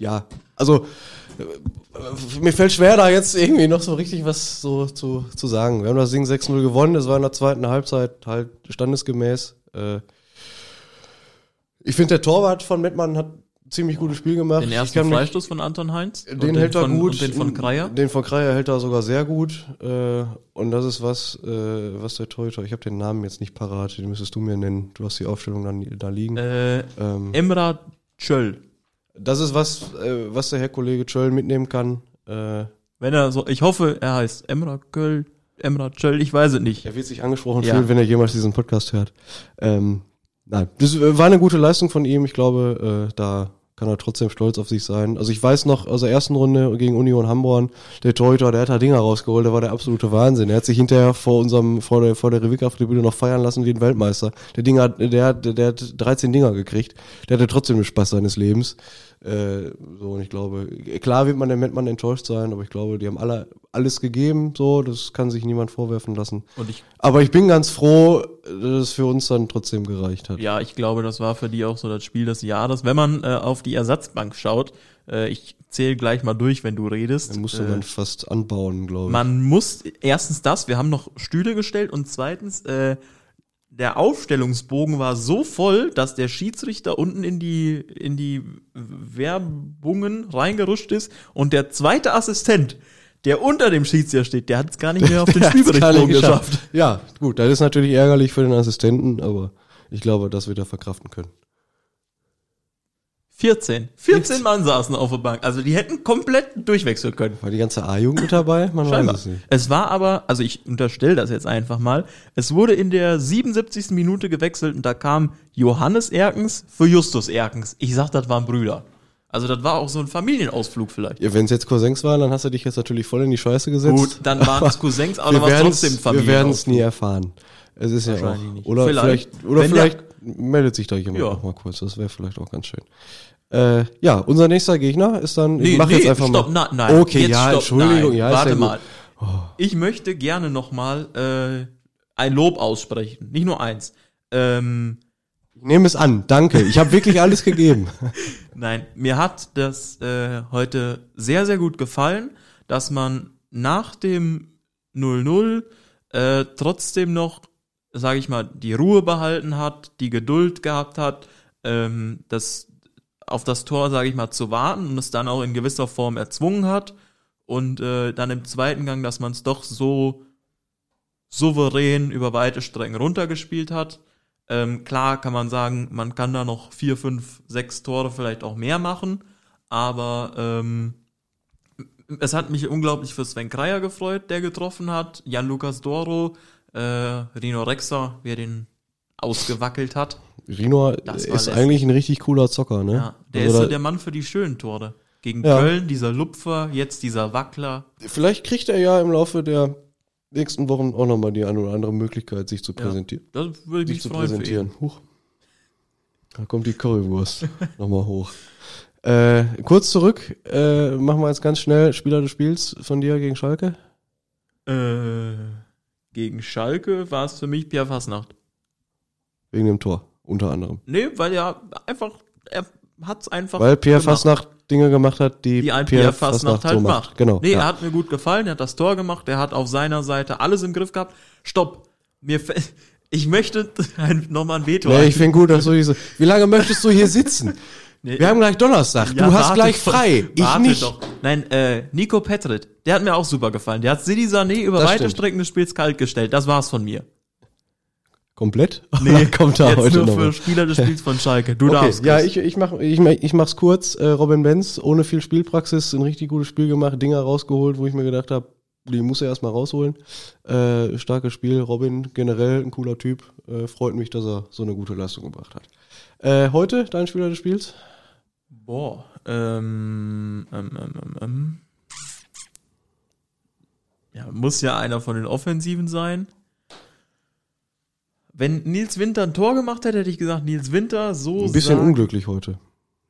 ja, also, äh, mir fällt schwer, da jetzt irgendwie noch so richtig was so zu, zu sagen. Wir haben das Ding 6-0 gewonnen, es war in der zweiten Halbzeit halt standesgemäß. Äh, ich finde, der Torwart von Mettmann hat ein ziemlich gutes Spiel gemacht. Den ersten Freistoß von Anton Heinz. und den hält er von, gut. Den von Kreier. Den von Kreier hält er sogar sehr gut. Äh, und das ist was, äh, was der Torhüter, ich habe den Namen jetzt nicht parat, den müsstest du mir nennen. Du hast die Aufstellung dann da liegen. Äh, ähm, Emra Çöl. Das ist was, äh, was der Herr Kollege Schöll mitnehmen kann. Äh, Wenn er so, ich hoffe, er heißt Emra Köll, Emra Çöl, ich weiß es nicht. er wird sich angesprochen Ja. fühlen, wenn er jemals diesen Podcast hört. Ähm, nein, das war eine gute Leistung von ihm. Ich glaube, äh, da kann er trotzdem stolz auf sich sein. Also ich weiß noch aus der ersten Runde gegen Union Hamborn, der Torhüter, der hat da Dinger rausgeholt, der war der absolute Wahnsinn. Er hat sich hinterher vor unserem, vor der, vor der Revika-Tribüne noch feiern lassen wie ein Weltmeister. Der Dinger, der hat, der hat 13 Dinger gekriegt. Der hatte trotzdem den Spaß seines Lebens. Äh, so, und ich glaube, klar wird man der Mettmann enttäuscht sein, aber ich glaube, die haben alle alles gegeben, so, das kann sich niemand vorwerfen lassen. Ich, Aber ich bin ganz froh, dass es für uns dann trotzdem gereicht hat. ja, ich glaube, das war für die auch so das Spiel des Jahres. Wenn man äh, auf die Ersatzbank schaut, äh, ich zähle gleich mal durch, wenn du redest. Dann musste äh, man fast anbauen, glaube ich. Man muss erstens das, wir haben noch Stühle gestellt und zweitens, äh, der Aufstellungsbogen war so voll, dass der Schiedsrichter unten in die, in die Werbungen reingerutscht ist und der zweite Assistent, der unter dem Schiedsrichter steht, der hat es gar nicht mehr auf den Spielberichtsbogen geschafft. Ja, gut, das ist natürlich ärgerlich für den Assistenten, aber ich glaube, das wird er verkraften können. 14. 14 Mann saßen auf der Bank. Also die hätten komplett durchwechseln können. War die ganze A-Jugend mit dabei? Man Scheinbar. weiß es nicht. Es war aber, also ich unterstelle das jetzt einfach mal, es wurde in der 77. Minute gewechselt und da kam Johannes Erkens für Justus Erkens. Ich sag, das waren Brüder. Also das war auch so ein Familienausflug vielleicht. Ja, Wenn es jetzt Cousins waren, dann hast du dich jetzt natürlich voll in die Scheiße gesetzt. Gut, dann waren es Cousins, aber wir dann war es trotzdem ein Wir werden es Familienausflug. nie erfahren. Es ist ja auch. Wahrscheinlich nicht. Oder vielleicht, Vielleicht. oder Wenn vielleicht meldet sich da jemand Ja. noch mal kurz. Das wäre vielleicht auch ganz schön. Äh, ja, unser nächster Gegner ist dann. ich Nee, mach nee, jetzt einfach stopp, mal. na, nein. Okay, jetzt ja, stopp, Entschuldigung, nein, ja, warte mal. Ich möchte gerne noch mal äh, ein Lob aussprechen, nicht nur eins. Ähm, Ich nehme es an, danke. Ich habe wirklich alles gegeben. Nein, mir hat das äh, heute sehr, sehr gut gefallen, dass man nach dem 0-0 äh, trotzdem noch, sage ich mal, die Ruhe behalten hat, die Geduld gehabt hat, ähm, das auf das Tor, sage ich mal, zu warten und es dann auch in gewisser Form erzwungen hat und äh, dann im zweiten Gang, dass man es doch so souverän über weite Strecken runtergespielt hat. Ähm, klar kann man sagen, man kann da noch vier, fünf, sechs Tore vielleicht auch mehr machen, aber ähm, es hat mich unglaublich für Sven Kreier gefreut, der getroffen hat, Jan-Lukas Doro, äh, Rino Rexer, wer den ausgewackelt hat. Rino ist lässig. eigentlich ein richtig cooler Zocker, ne? Ja, der Also ist so der Mann für die schönen Tore. Gegen Ja. Köln, dieser Lupfer, jetzt dieser Wackler. Vielleicht kriegt er ja im Laufe der nächsten Wochen auch nochmal die eine oder andere Möglichkeit, sich zu Ja. präsentieren. Das würde Sich mich zu freuen für ihn. präsentieren. Huch. Da kommt die Currywurst nochmal hoch. Äh, kurz zurück, äh, machen wir jetzt ganz schnell Spieler des Spiels von dir gegen Schalke. Äh, gegen Schalke war es für mich Pierre Fasnacht. Wegen dem Tor, unter anderem. Nee, weil er einfach, er hat's einfach. Weil Pierre gemacht. Fasnacht Dinge gemacht hat, die, die ein Pierre Fasnacht halt macht. Genau. Nee, ja. er hat mir gut gefallen, er hat das Tor gemacht, er hat auf seiner Seite alles im Griff gehabt. Stopp! Mir fä- ich möchte nochmal ein Veto. Nee, ich finde gut, dass du diese. Wie lange möchtest du hier sitzen? Nee, Wir haben gleich Donnerstag. ja, du hast gleich doch, frei. Ich warte nicht. Doch. Nein, äh, Nico Petrit, der hat mir auch super gefallen. Der hat Sidi Sané über Das weite stimmt. Strecken des Spiels kalt gestellt. Das war's von mir. Komplett? Oder kommt da jetzt heute nur noch für? Spieler des Spiels von Schalke. Du Okay, darfst. ja, ich, ich, mach, ich, ich mach's kurz. Äh, Robin Benz, ohne viel Spielpraxis, ein richtig gutes Spiel gemacht, Dinger rausgeholt, wo ich mir gedacht habe, die muss er erstmal rausholen. Äh, starkes Spiel. Robin, generell ein cooler Typ. Äh, freut mich, dass er so eine gute Leistung gebracht hat. Äh, heute dein Spieler des Spiels? Boah. Ähm, ähm, ähm, ähm, ähm. Ja, muss ja einer von den Offensiven sein. Wenn Nils Winter ein Tor gemacht hätte, hätte ich gesagt, Nils Winter so Ein bisschen sag- unglücklich heute.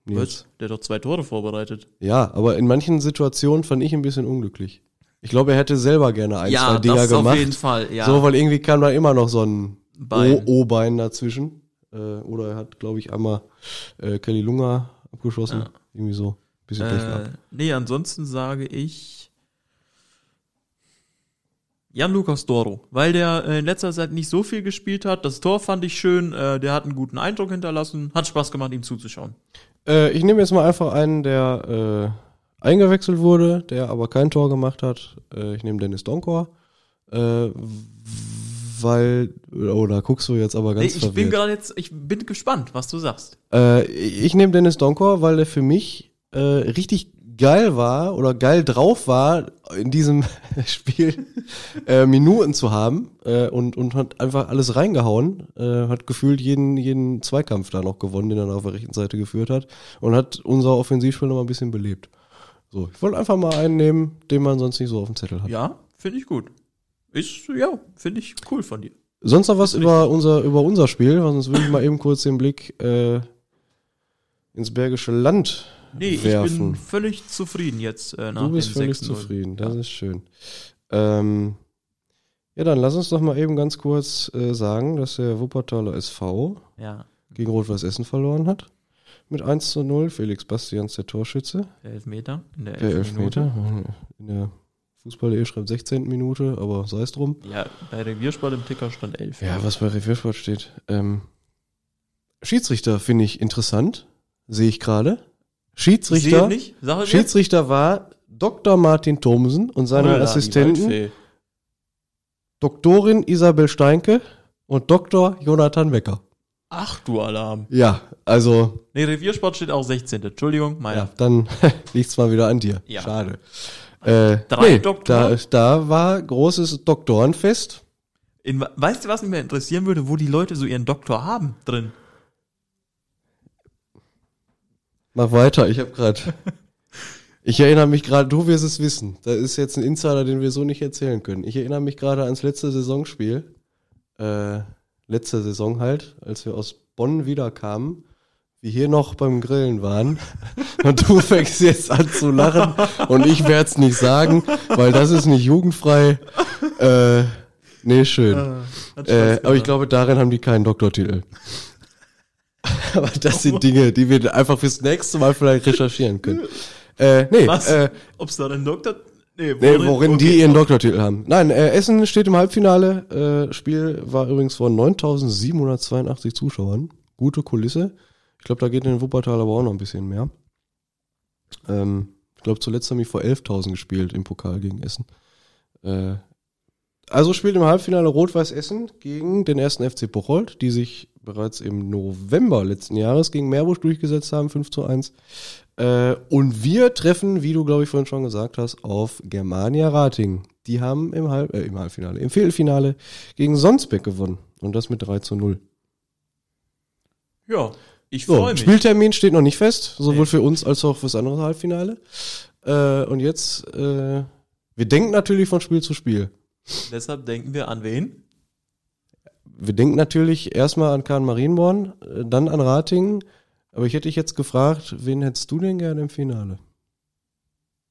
Nils. Was? Der hat doch zwei Tore vorbereitet. Ja, aber in manchen Situationen fand ich ein bisschen unglücklich. Ich glaube, er hätte selber gerne ein, zwei Dinger gemacht. auf jeden Fall. Ja, So, weil irgendwie kam da immer noch so ein O-Bein dazwischen. Äh, oder er hat, glaube ich, einmal äh, Kelly Lunga abgeschossen. Ja. Irgendwie so. Bisschen Pech äh, gehabt. nee, ansonsten sage ich Jan Lukas Doro, weil der äh, in letzter Zeit nicht so viel gespielt hat. Das Tor fand ich schön, äh, der hat einen guten Eindruck hinterlassen, hat Spaß gemacht, ihm zuzuschauen. Äh, ich nehme jetzt mal einfach einen, der äh, eingewechselt wurde, der aber kein Tor gemacht hat. Äh, ich nehme Dennis Donkor. Äh, weil, oh, da guckst du jetzt aber Nee, ganz ich bin verwirrt. gerade jetzt, ich bin gespannt, was du sagst. Äh, ich nehme Dennis Donkor, weil er für mich äh, richtig geil war oder geil drauf war, in diesem Spiel äh, Minuten zu haben äh, und, und hat einfach alles reingehauen, äh, hat gefühlt jeden, jeden Zweikampf da noch gewonnen, den er auf der rechten Seite geführt hat und hat unser Offensivspiel noch mal ein bisschen belebt. So, ich wollte einfach mal einen nehmen, den man sonst nicht so auf dem Zettel hat. Ja, finde ich gut. Ist, ja, finde ich cool von dir. Sonst noch was über unser, über unser Spiel, sonst würde ich mal eben kurz den Blick äh, ins Bergische Land Nee, ich werfen. bin völlig zufrieden jetzt äh, nach Du bist völlig 6-0. zufrieden, das ist schön. Ähm, ja, dann lass uns doch mal eben ganz kurz äh, sagen, dass der Wuppertaler SV Ja, gegen Rot-Weiß Essen verloren hat. Mit 1 zu 0. Felix Bastians der Torschütze. der Elfmeter in der Der Minute. Elfmeter. In der Fußball.de schreibt 16. Minute, aber sei es drum. Ja, bei Reviersport im Ticker stand 11. Ja, was bei Reviersport steht. Ähm, Schiedsrichter finde ich interessant. Sehe ich gerade. Schiedsrichter. Nicht, es Schiedsrichter war Dr. Martin Thomsen und seine die Assistenten. Doktorin Isabel Steinke und Dr. Jonathan Wecker. Ach du Alarm. Ja, also, Nee, Reviersport steht auch 16. Entschuldigung, ja, meiner. dann liegt's mal wieder an dir. Ja. Schade. Äh, Drei nee, Doktoren? da, da war großes Doktorenfest. In, weißt du, was mich mehr interessieren würde, wo die Leute so ihren Doktor haben drin? Mach weiter, ich habe gerade. Ich erinnere mich gerade, du wirst es wissen. Da ist jetzt ein Insider, den wir so nicht erzählen können. Ich erinnere mich gerade ans letzte Saisonspiel. Äh, letzte Saison halt, als wir aus Bonn wiederkamen, wir hier noch beim Grillen waren. Und du fängst jetzt an zu lachen und ich werde es nicht sagen, weil das ist nicht jugendfrei. Äh, nee, schön. Hat Äh, aber ich glaube, darin haben die keinen Doktortitel. aber das sind Dinge, die wir einfach fürs nächste Mal vielleicht recherchieren können. Äh, nee, Was? äh, Ob's da einen Doktor. Nee, nee worin okay. die ihren Doktortitel haben. Nein, äh, Essen steht im Halbfinale. Äh, Spiel war übrigens von 9782 Zuschauern. Gute Kulisse. Ich glaube, da geht in Wuppertal aber auch noch ein bisschen mehr. Ähm, ich glaube, zuletzt haben die vor 11.000 gespielt im Pokal gegen Essen. Äh, also spielt im Halbfinale Rot-Weiß Essen gegen den ersten FC Bocholt, die sich bereits im November letzten Jahres gegen Meerbusch durchgesetzt haben, 5 zu 1. Äh, und wir treffen, wie du, glaube ich, vorhin schon gesagt hast, auf Germania Rating. Die haben im, Halb äh, im Halbfinale, im Viertelfinale gegen Sonsbeck gewonnen. Und das mit 3 zu 0. Ja, Ich So, freue mich. Spieltermin steht noch nicht fest, sowohl Nee. für uns als auch fürs andere Halbfinale. Äh, und jetzt, äh, wir denken natürlich von Spiel zu Spiel. Deshalb denken wir an wen? Wir denken natürlich erstmal an Kahn Marienborn, äh, dann an Ratingen. Aber ich hätte dich jetzt gefragt, wen hättest du denn gerne im Finale?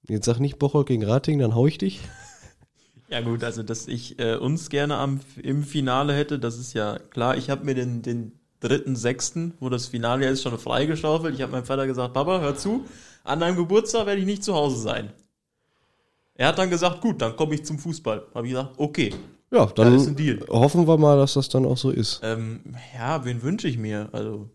Jetzt sag nicht Bocholt gegen Ratingen, dann hau ich dich. Ja gut, also dass ich äh, uns gerne am, im Finale hätte, das ist ja klar. Ich habe mir den, den dritten, sechsten, wo das Finale ist, schon freigeschaufelt. Ich habe meinem Vater gesagt, Papa, hör zu, an deinem Geburtstag werde ich nicht zu Hause sein. Er hat dann gesagt, gut, dann komme ich zum Fußball. Habe ich gesagt, okay. Ja, dann ist ein Deal. hoffen wir mal, dass das dann auch so ist. Ähm, ja, wen wünsche ich mir? Also,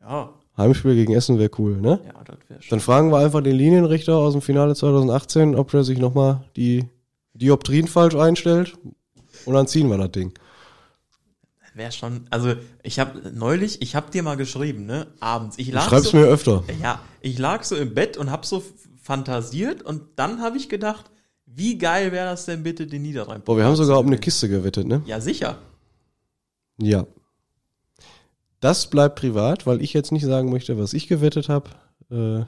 ja, Heimspiel gegen Essen wäre cool, ne? ja, das wäre schon. Dann fragen wir einfach den Linienrichter aus dem Finale 2018, ob er sich nochmal die Dioptrien falsch einstellt. Und dann ziehen wir das Ding. Wäre schon, also ich habe neulich, ich habe dir mal geschrieben, ne, abends. Ich Du lag schreibst so, mir öfter. Ja, ich lag so im Bett und hab so fantasiert und dann habe ich gedacht, wie geil wäre das denn bitte, den Niederrhein? Boah, wir haben sogar um eine Kiste gewettet, ne? Ja, sicher. Ja. Das bleibt privat, weil ich jetzt nicht sagen möchte, was ich gewettet habe. Äh,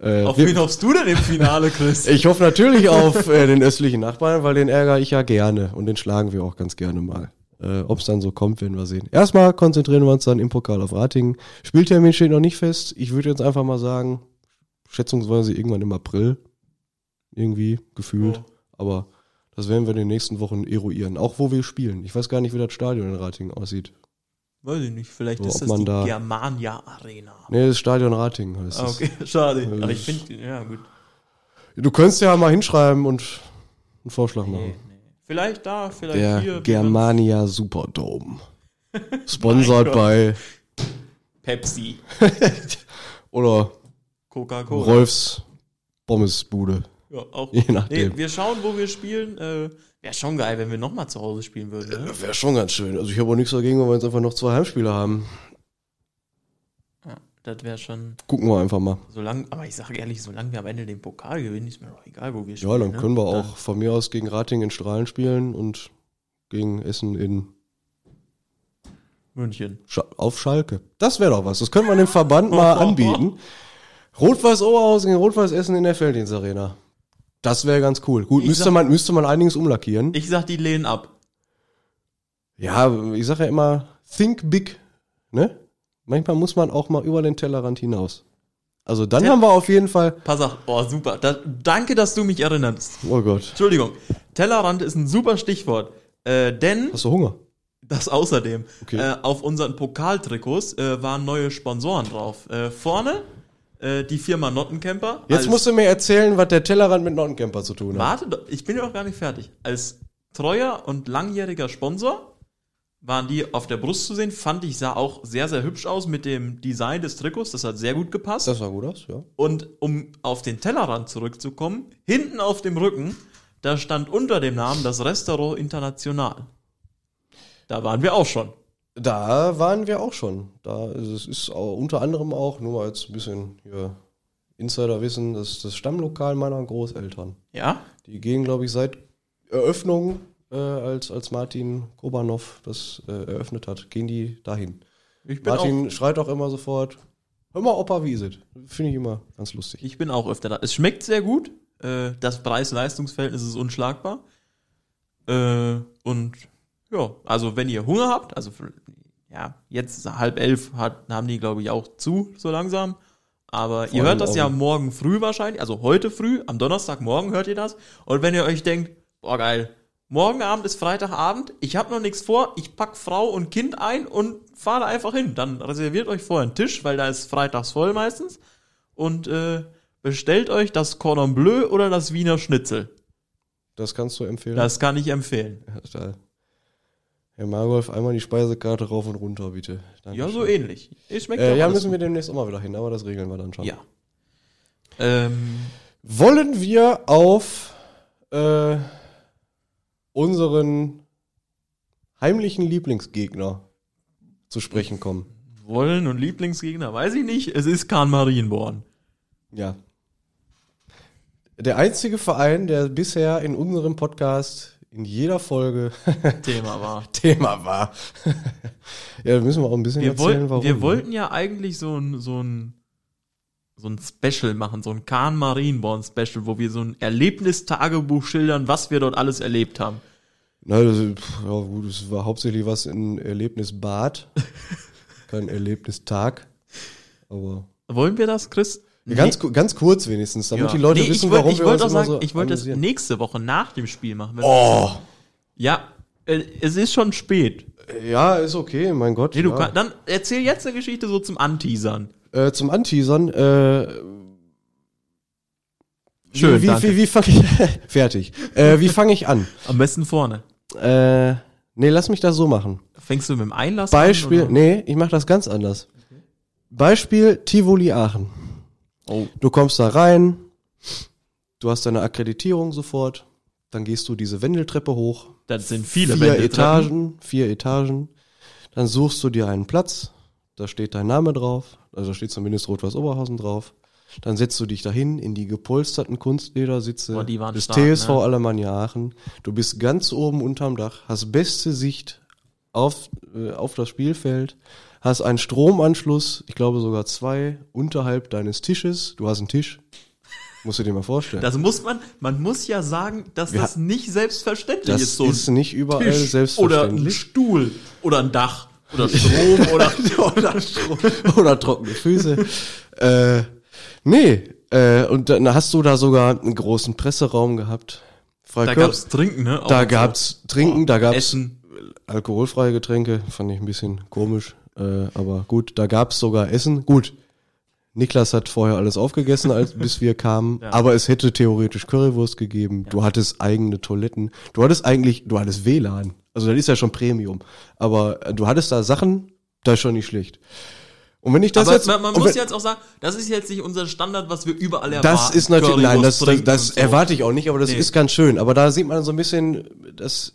äh, Auf wen hoffst du denn im Finale, Chris? ich hoffe natürlich auf äh, den östlichen Nachbarn, weil den ärgere ich ja gerne und den schlagen wir auch ganz gerne mal. Äh, Ob es dann so kommt, werden wir sehen. Erstmal konzentrieren wir uns dann im Pokal auf Ratingen. Spieltermin steht noch nicht fest. Ich würde jetzt einfach mal sagen, schätzungsweise irgendwann im April. Irgendwie gefühlt. Oh. Aber das werden wir in den nächsten Wochen eruieren. Auch wo wir spielen. Ich weiß gar nicht, wie das Stadion in Ratingen aussieht. Weiß ich nicht, vielleicht So, ist das die da- Germania Arena. Nee, das Stadion Ratingen heißt Ah, es. okay, schade. Äh, Aber ich finde, ja gut. Du könntest ja mal hinschreiben und einen Vorschlag machen. Vielleicht da, vielleicht Der hier. Germania Superdome. Sponsert Mein bei Pepsi, oder Coca-Cola. Rolfs Pommesbude. Ja, auch. Je nachdem. Nee, wir schauen, wo wir spielen. Äh, Wäre schon geil, wenn wir nochmal zu Hause spielen würden. Ne? Wäre schon ganz schön. Also ich habe auch nichts dagegen, wenn wir jetzt einfach noch zwei Heimspiele haben. Ja, das wäre schon. Gucken wir einfach mal. Solange, aber ich sage ehrlich, solange wir am Ende den Pokal gewinnen, ist mir doch egal, wo wir Ja, spielen. dann ne? können wir auch von mir aus gegen Rating in Strahlen spielen und gegen Essen in München. Sch auf Schalke. Das wäre doch was. Das können wir dem Verband mal anbieten. Rot-Weiß Oberhausen gegen Rot-Weiß Essen in der Felddienstarena. Das wäre ganz cool. Gut, Ich müsste sag- man, müsste man einiges umlackieren. Ich sag, die lehnen ab. Ja, ich sage ja immer, think big, ne? Manchmal muss man auch mal über den Tellerrand hinaus. Also dann Tell- haben wir auf jeden Fall, Pass auf, oh super. Da, danke, dass du mich erinnerst. oh Gott, Entschuldigung. Tellerrand ist ein super Stichwort. Äh, denn hast du Hunger? Das außerdem. Okay. Äh, auf unseren Pokaltrikots äh, waren neue Sponsoren drauf. Äh, vorne äh, die Firma Nottencamper. Jetzt musst du mir erzählen, was der Tellerrand mit Nottencamper zu tun hat. Warte, ich bin ja noch gar nicht fertig. Als treuer und langjähriger Sponsor waren die auf der Brust zu sehen. Fand ich, sah auch sehr, sehr hübsch aus mit dem Design des Trikots. Das hat sehr gut gepasst. Das sah gut aus, ja. Und um auf den Tellerrand zurückzukommen, hinten auf dem Rücken, da stand unter dem Namen das Restaurant International. Da waren wir auch schon. Da waren wir auch schon. Da also es ist unter anderem auch, nur mal jetzt ein bisschen hier Insiderwissen, das ist das Stammlokal meiner Großeltern. Ja? Die gehen, glaube ich, seit Eröffnung, äh, als, als Martin Kobanov das äh, eröffnet hat, gehen die dahin. Ich bin, auch, Martin schreit auch immer sofort, hör mal, Opa, wie ist es? Finde ich immer ganz lustig. ich bin auch öfter da. Es schmeckt sehr gut. Äh, das Preis-Leistungs-Verhältnis ist unschlagbar. Äh, und ja, also wenn ihr Hunger habt, also für, ja, jetzt halb elf hat, haben die, glaube ich, auch zu, so langsam. Aber ihr allem hört das ja auch- morgen früh wahrscheinlich, also heute früh, am Donnerstagmorgen hört ihr das. Und wenn ihr euch denkt, boah geil, morgen Abend ist Freitagabend, ich habe noch nichts vor, ich pack Frau und Kind ein und fahre einfach hin. Dann reserviert euch vorher einen Tisch, weil da ist freitags voll meistens. Und äh, bestellt euch das Cordon Bleu oder das Wiener Schnitzel. Das kannst du empfehlen. Das kann ich empfehlen. Ja. Herr Margolf, einmal die Speisekarte rauf und runter, bitte. Dankeschön. Ja, so ähnlich. Es schmeckt Äh, ja, müssen wir demnächst auch mal wieder hin, aber das regeln wir dann schon. Ja. Ähm, Wollen wir auf äh, unseren heimlichen Lieblingsgegner zu sprechen kommen? wollen und Lieblingsgegner, weiß ich nicht. Es ist Kahn Marienborn. Ja. Der einzige Verein, der bisher in unserem Podcast in jeder Folge Thema war. Thema war. ja, da müssen wir auch ein bisschen Wir, erzählen, wollten, warum. wir wollten ja eigentlich so ein, so ein, so ein Special machen, so ein Kahn Marienborn Special, wo wir so ein Erlebnistagebuch schildern, was wir dort alles erlebt haben. Na, das, ja gut, es war hauptsächlich was in Erlebnisbad. Kein Erlebnistag. Aber Wollen wir das, Chris? ja, ganz, ganz kurz wenigstens, damit Ja. die Leute Nee, wissen, ich wollt- warum ich wir uns immer sagen, so ich wollte das nächste Woche nach dem Spiel machen. Oh, Ja, äh, es ist schon spät. ja, ist okay, mein Gott. Nee, du ja. kann, dann erzähl jetzt eine Geschichte so zum Anteasern. Äh, zum Anteasern, äh, Schön, wie, danke. wie, wie fange ich, fertig, äh, wie fange ich an? Am besten vorne. Äh, nee, lass mich das so machen. Fängst du mit dem Einlass Beispiel, an? oder? nee, ich mache das ganz anders. Beispiel Tivoli Aachen. Oh. Du kommst da rein, du hast deine Akkreditierung sofort, dann gehst du diese Wendeltreppe hoch, Das sind viele vier Wendeltreppen. Etagen, vier Etagen, dann suchst du dir einen Platz, da steht dein Name drauf, also da steht zumindest Rot-Weiß Oberhausen drauf, dann setzt du dich dahin in die gepolsterten Kunstledersitze Boah, die waren des stark, TSV ne? Alemannia Aachen. Du bist ganz oben unterm Dach, hast beste Sicht auf, äh, auf das Spielfeld, hast einen Stromanschluss, ich glaube sogar zwei, unterhalb deines Tisches. Du hast einen Tisch. Musst du dir mal vorstellen. Das muss man, man muss ja sagen, dass Wir das nicht selbstverständlich das ist, so ein ist nicht überall Tisch oder ein selbstverständlich. Stuhl oder ein Dach oder Strom oder, oder Strom. oder trockene Füße. äh, nee, äh, und dann hast du da sogar einen großen Presseraum gehabt. Da Freikör- gab's Trinken, ne? Auch da so. gab's Trinken, da gab's Essen. alkoholfreie Getränke, fand ich ein bisschen komisch, äh, aber gut, da gab's sogar Essen. Gut, Niklas hat vorher alles aufgegessen, als bis wir kamen, Ja. aber es hätte theoretisch Currywurst gegeben. Du hattest eigene Toiletten. Du hattest eigentlich, du hattest WLAN. Also das ist ja schon Premium. Aber äh, du hattest da Sachen, das ist schon nicht schlecht. Und wenn ich das Aber jetzt, man, man muss jetzt auch sagen, das ist jetzt nicht unser Standard, was wir überall erwarten. das ist natürlich, nein, das, das, das so. erwarte ich auch nicht, aber das Nee. ist ganz schön. Aber da sieht man so ein bisschen, dass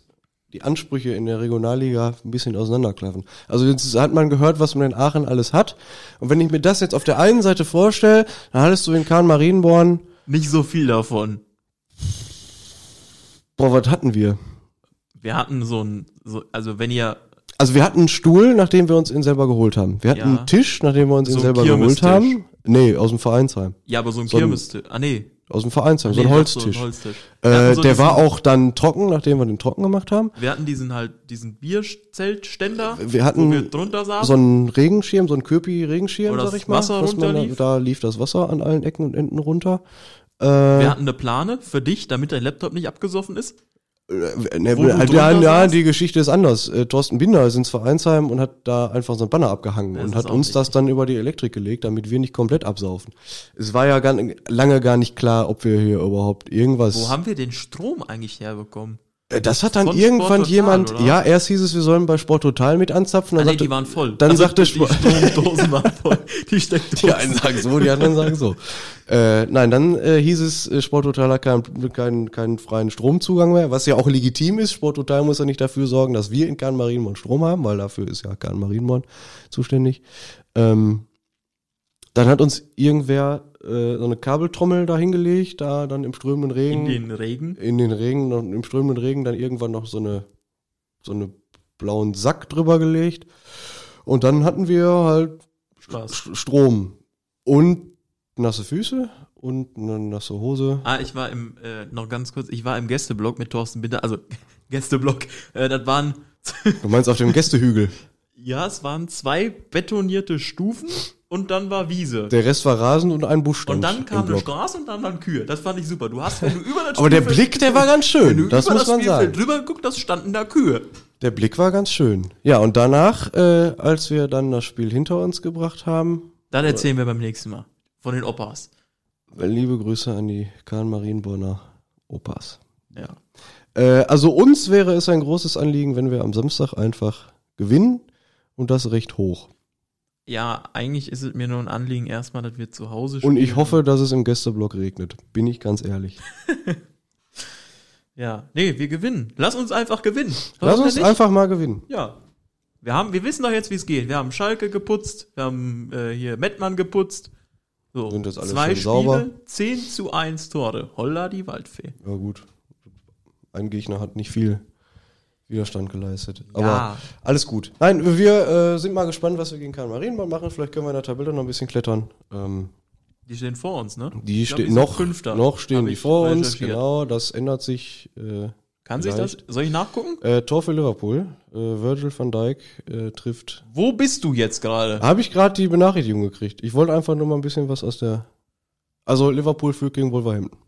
die Ansprüche in der Regionalliga ein bisschen auseinanderklaffen. Also jetzt hat man gehört, was man in Aachen alles hat. Und wenn ich mir das jetzt auf der einen Seite vorstelle, dann hattest du in Kahn Marienborn, Nicht so viel davon. boah, was hatten wir? Wir hatten so ein, so, also wenn ihr Also wir hatten einen Stuhl, nachdem wir uns ihn selber geholt haben. Wir hatten Ja. einen Tisch, nachdem wir uns So ihn ein selber geholt haben. Nee, aus dem Vereinsheim. Ja, aber so ein So ein- Kirmestisch. Ah, nee. Aus dem Vereinsheim, so Nee, ein doch, Holztisch. So ein Holztisch. Äh, so der war auch dann trocken, nachdem wir den trocken gemacht haben. Wir hatten diesen halt, diesen Bierzeltständer, Wir hatten wo wir drunter saßen. so einen Regenschirm, so einen Köpi-Regenschirm, sag ich mal. Wasser was man da, da lief das Wasser an allen Ecken und Enden runter. Äh, wir hatten eine Plane für dich, damit dein Laptop nicht abgesoffen ist. Äh, ne, du ja, ja, die Geschichte ist anders. Äh, Thorsten Binder ist ins Vereinsheim und hat da einfach so ein Banner abgehangen Das und hat uns das richtig. dann über die Elektrik gelegt, damit wir nicht komplett absaufen. Es war ja gar, lange gar nicht klar, ob wir hier überhaupt irgendwas. Wo haben wir den Strom eigentlich herbekommen? Äh, das hat dann Von irgendwann Sport Total, jemand, oder? ja, erst hieß es, wir sollen bei Sport Total mit anzapfen. Ah, Dann nee, sagte, die waren voll. Dann Also sagte die Sport, Stromdosen waren voll. Die Steckdosen. Die einen sagen so, die anderen sagen so. Äh, nein, dann äh, hieß es, äh, Sporttotal hat keinen keinen keinen freien Stromzugang mehr, was ja auch legitim ist. Sporttotal muss ja nicht dafür sorgen, dass wir in Kahn Marienborn Strom haben, weil dafür ist ja Kahn Marienborn zuständig. Ähm, dann hat uns irgendwer äh, so eine Kabeltrommel da hingelegt, da dann im strömenden Regen, In den Regen. in den Regen, noch, im strömenden Regen dann irgendwann noch so eine so eine blauen Sack drüber gelegt. Und dann hatten wir halt Spaß. St- Strom und nasse Füße und eine nasse Hose. Ah, ich war im, äh, noch ganz kurz, ich war im Gästeblock mit Thorsten Binder, also Gästeblock, äh, das waren, Du meinst auf dem Gästehügel. ja, es waren zwei betonierte Stufen und dann war Wiese. Der Rest war Rasen und ein Busch stand und dann kam eine. Straße und dann waren Kühe. Das fand ich super. Du hast, wenn du über das Aber der Blick, der war ganz wenn du schön. Das über muss das man Spielfeld sagen. drüber geguckt hast, standen da Kühe. Der Blick war ganz schön. Ja, und danach, äh, als wir dann das Spiel hinter uns gebracht haben, Dann erzählen wir beim nächsten Mal. Von den Opas. liebe Grüße an die Kahn Marienborner Opas. Ja. Äh, also uns wäre es ein großes Anliegen, wenn wir am Samstag einfach gewinnen und das recht hoch. Ja, eigentlich ist es mir nur ein Anliegen erstmal, dass wir zu Hause Und ich spielen. hoffe, dass es im Gästeblock regnet. Bin ich ganz ehrlich. Ja, nee, wir gewinnen. Lass uns einfach gewinnen. Lass Warum uns einfach mal gewinnen. Ja. Wir haben, wir wissen doch jetzt, wie es geht. Wir haben Schalke geputzt, wir haben äh, hier Mettmann geputzt. So, Sind jetzt alle zwei Spiele, sauber. 10 zu 1 Tore. Holla die Waldfee. Ja gut. ein Gegner hat nicht viel Widerstand geleistet. Aber Ja. alles gut. Nein, wir äh, sind mal gespannt, was wir gegen Karl Marienborn machen. Vielleicht können wir in der Tabelle noch ein bisschen klettern. Ähm, Die stehen vor uns, ne? die stehen noch, Fünfter. noch stehen die vor uns. Genau, das ändert sich. Äh, Kann sich das? Vielleicht. Soll ich nachgucken? äh, Tor für Liverpool. Äh, Virgil van Dijk äh, trifft. Wo bist du jetzt gerade? Habe ich gerade die Benachrichtigung gekriegt. Ich wollte einfach nur mal ein bisschen was aus der. Also Liverpool führt gegen Wolverhampton.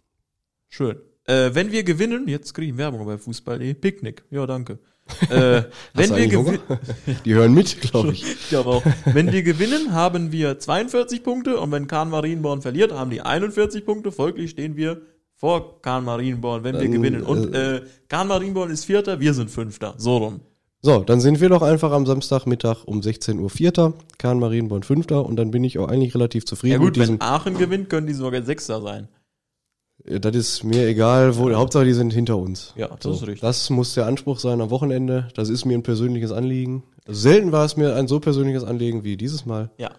Schön. Äh, wenn wir gewinnen, jetzt kriege ich Werbung bei Fußball.de. Picknick. Ja, danke. Äh, wenn wir gewinnen? Die hören mit, glaube ich. ich glaube auch. Wenn wir gewinnen, haben wir 42 Punkte und wenn Kahn Marienborn verliert, haben die 41 Punkte. Folglich stehen wir vor Kahn Marienborn, wenn wir Dann, gewinnen. Und äh, Kahn Marienborn ist Vierter, wir sind Fünfter. So rum. So, dann sind wir doch einfach am Samstagmittag um 16 Uhr Vierter, Kahn Marienborn Fünfter und dann bin ich auch eigentlich relativ zufrieden Ja gut, mit diesem. wenn Aachen gewinnt, können die sogar Sechster sein. Äh, Das ist mir egal, wo, Hauptsache die sind hinter uns. Ja, das So, ist richtig. Das muss der Anspruch sein am Wochenende. Das ist mir ein persönliches Anliegen. Selten war es mir ein so persönliches Anliegen wie dieses Mal. Ja,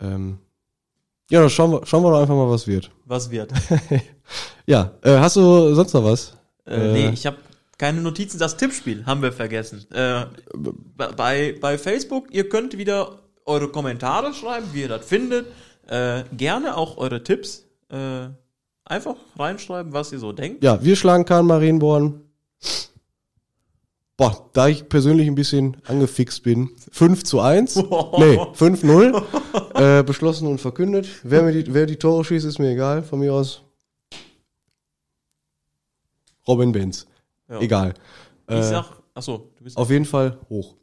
Ähm, ja, dann schauen wir, schauen wir doch einfach mal, was wird. was wird? Ja, äh, hast du sonst noch was? Äh, Äh. nee, ich habe keine Notizen. Das Tippspiel haben wir vergessen. Äh, bei, bei Facebook, ihr könnt wieder eure Kommentare schreiben, wie ihr das findet. Äh, gerne auch eure Tipps. Äh, einfach reinschreiben, was ihr so denkt. Ja, wir schlagen Kahn Marienborn. Boah, da ich persönlich ein bisschen angefixt bin. 5 zu 1. nee, 5-0. äh, beschlossen und verkündet. Wer, mir die, wer die Tore schießt, ist mir egal. Von mir aus. Robin Benz. Ja. Egal. Ich Äh, sag, achso, du bist. auf jeden Fall hoch.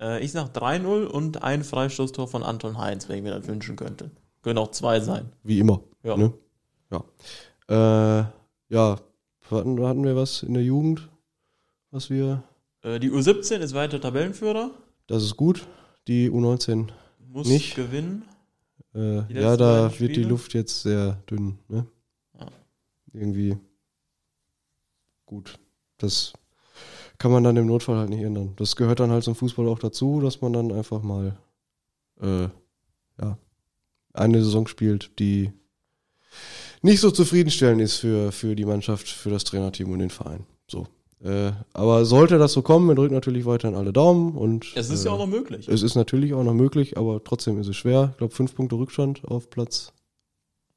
Äh, ich sag 3-0 und ein Freistoßtor von Anton Heinz, wenn ich mir das wünschen könnte. Können auch zwei sein. Wie immer. Ja. Ne? Ja. Äh, ja. Hatten, hatten wir was in der Jugend? Was wir. Äh, die U17 ist weiter Tabellenführer. Das ist gut. Die U19 Muss Nicht. gewinnen. Äh, ja, da wird die? Luft jetzt sehr dünn. Ne? Ja. Irgendwie gut. Das kann man dann im Notfall halt nicht ändern. Das gehört dann halt zum Fußball auch dazu, dass man dann einfach mal äh, ja, eine Saison spielt, die nicht so zufriedenstellend ist für, für die Mannschaft, für das Trainerteam und den Verein. So. Äh, aber sollte das so kommen, wir drücken natürlich weiterhin alle Daumen und Es ist äh, ja auch noch möglich. es ist natürlich auch noch möglich, aber trotzdem ist es schwer. Ich glaube, fünf Punkte Rückstand auf Platz,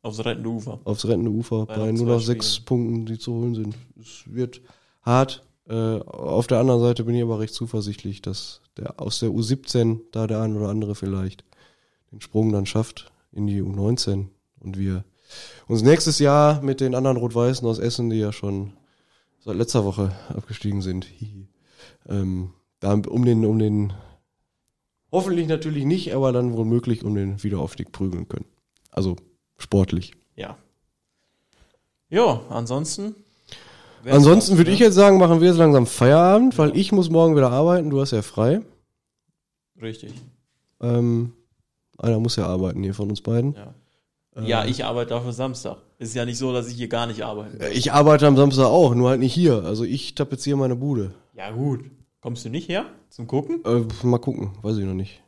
Aufs rettende Ufer. aufs rettende Ufer Bei bei nur noch sechs Spielen. Punkten, die zu holen sind. Es wird hart. Äh, auf der anderen Seite bin ich aber recht zuversichtlich, dass der aus der U17 da der ein oder andere vielleicht den Sprung dann schafft in die U19 und wir uns nächstes Jahr mit den anderen Rot-Weißen aus Essen, die ja schon seit letzter Woche abgestiegen sind, ähm, da um den, um den Hoffentlich natürlich nicht, aber dann wohl möglich um den Wiederaufstieg prügeln können. Also sportlich. Ja. Ja, ansonsten. Ansonsten würde ne? ich jetzt sagen, machen wir jetzt langsam Feierabend, weil ich muss morgen wieder arbeiten. Du hast ja frei. Richtig. Ähm, einer muss ja arbeiten hier von uns beiden. Ja. Äh, ja, ich arbeite dafür Samstag. Ist ja nicht so, dass ich hier gar nicht arbeite. Äh, Ich arbeite am Samstag auch, nur halt nicht hier. Also ich tapeziere meine Bude. Ja, gut. Kommst du nicht her zum Gucken? Äh, mal gucken, weiß ich noch nicht.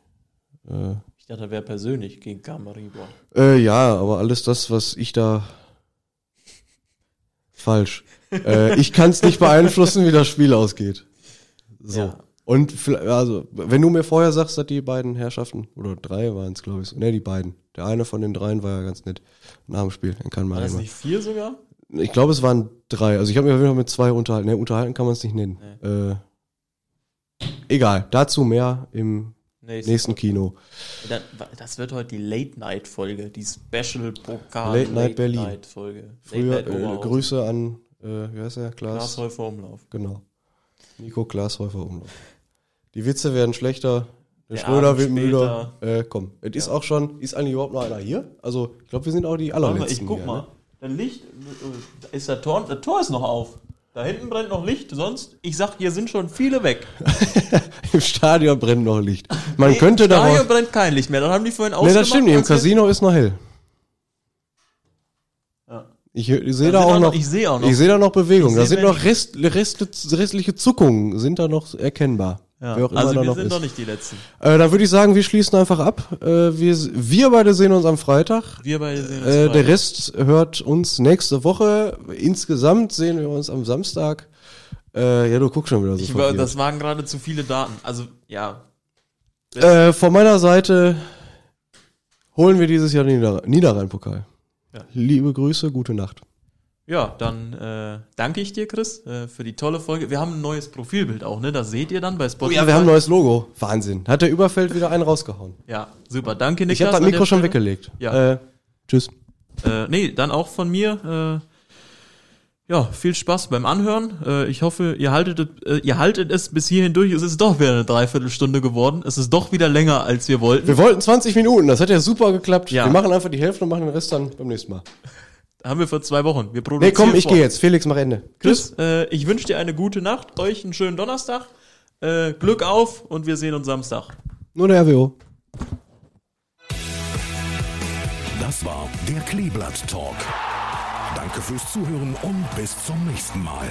Äh, Ich dachte, das wäre persönlich gegen Kamaribor. Äh, ja, aber alles das, was ich da. Falsch. äh, ich kann es nicht beeinflussen, wie das Spiel ausgeht. So. Ja. Und also, wenn du mir vorher sagst, dass die beiden Herrschaften, oder drei waren es, glaube ich. Ne, die beiden. Der eine von den dreien war ja ganz nett nach dem Spiel. Den kann man War das nicht vier sogar? Ich glaube, es waren drei. Also ich habe mich auf jeden Fall mit zwei unterhalten. Ne, unterhalten kann man es nicht nennen. Äh, egal. Dazu mehr im Nächste. nächsten Kino. Dann- Das wird heute die Late-Night-Folge, die Special-Pokal Late Night Berlin. Late-Night-Folge. Früher Late Night äh. Grüße an, äh, wie heißt er? Klaas. Glashäufer Umlauf. Genau. Nico Glashäufer Umlauf. Die Witze werden schlechter. Der, Der Schröder wird müder. Äh, komm, es ist auch schon, ist eigentlich überhaupt noch einer hier? Also, ich glaube, wir sind auch die allerletzten. ich guck hier, mal. Ne? Dann Licht, äh, ist der Tor, das Tor ist noch auf. Da hinten brennt noch Licht, sonst, ich sag, hier sind schon viele weg. Im Stadion brennt noch Licht. Man könnte da da hier auch, brennt kein Licht mehr, dann haben die vorhin Nee, ausgemacht. das stimmt nicht. Im Casino ist noch hell. Ja. Ich, ich sehe Da auch auch noch, ich sehe auch noch. Ich sehe da noch Bewegung. Da sind noch Rest, Rest, restliche Zuckungen sind da noch erkennbar. Ja. Also da wir noch sind ist. doch nicht die Letzten. Äh, dann würde ich sagen, wir schließen einfach ab. Äh, wir, wir beide sehen uns am Freitag. Wir beide sehen uns Äh, der Freitag. Rest hört uns nächste Woche. Insgesamt sehen wir uns am Samstag. Äh, ja, du guckst schon wieder so Ich war, das waren gerade zu viele Daten. Also, ja. Äh, von meiner Seite holen wir dieses Jahr den Nieder Niederrhein-Pokal. Ja. Liebe Grüße, gute Nacht. Ja, dann äh, danke ich dir, Chris, äh, für die tolle Folge. Wir haben ein neues Profilbild auch, ne? Das seht ihr dann bei Oh Spotify. ja, wir haben ein neues Logo. Wahnsinn. Hat der Überfeld wieder einen rausgehauen. Ja, super. Danke, Niklas. Ich habe das Mikro schon weggelegt. Ja. Äh, tschüss. Äh, nee, dann auch von mir. Äh, ja, viel Spaß beim Anhören. Äh, ich hoffe, ihr haltet, es- äh, ihr haltet es bis hierhin durch. Es ist doch wieder eine Dreiviertelstunde geworden. Es ist doch wieder länger, als wir wollten. Wir wollten 20 Minuten, das hat ja super geklappt. Ja. Wir machen einfach die Hälfte und machen den Rest dann beim nächsten Mal. Haben wir vor zwei Wochen. Wir Nee, produzieren komm, ich gehe jetzt. Felix, mach Ende. Chris, äh, ich wünsche dir eine gute Nacht, euch einen schönen Donnerstag. Äh, Glück auf und wir sehen uns Samstag. Nur der RWO. Das war der Kleeblatt Talk. Danke fürs Zuhören und bis zum nächsten Mal.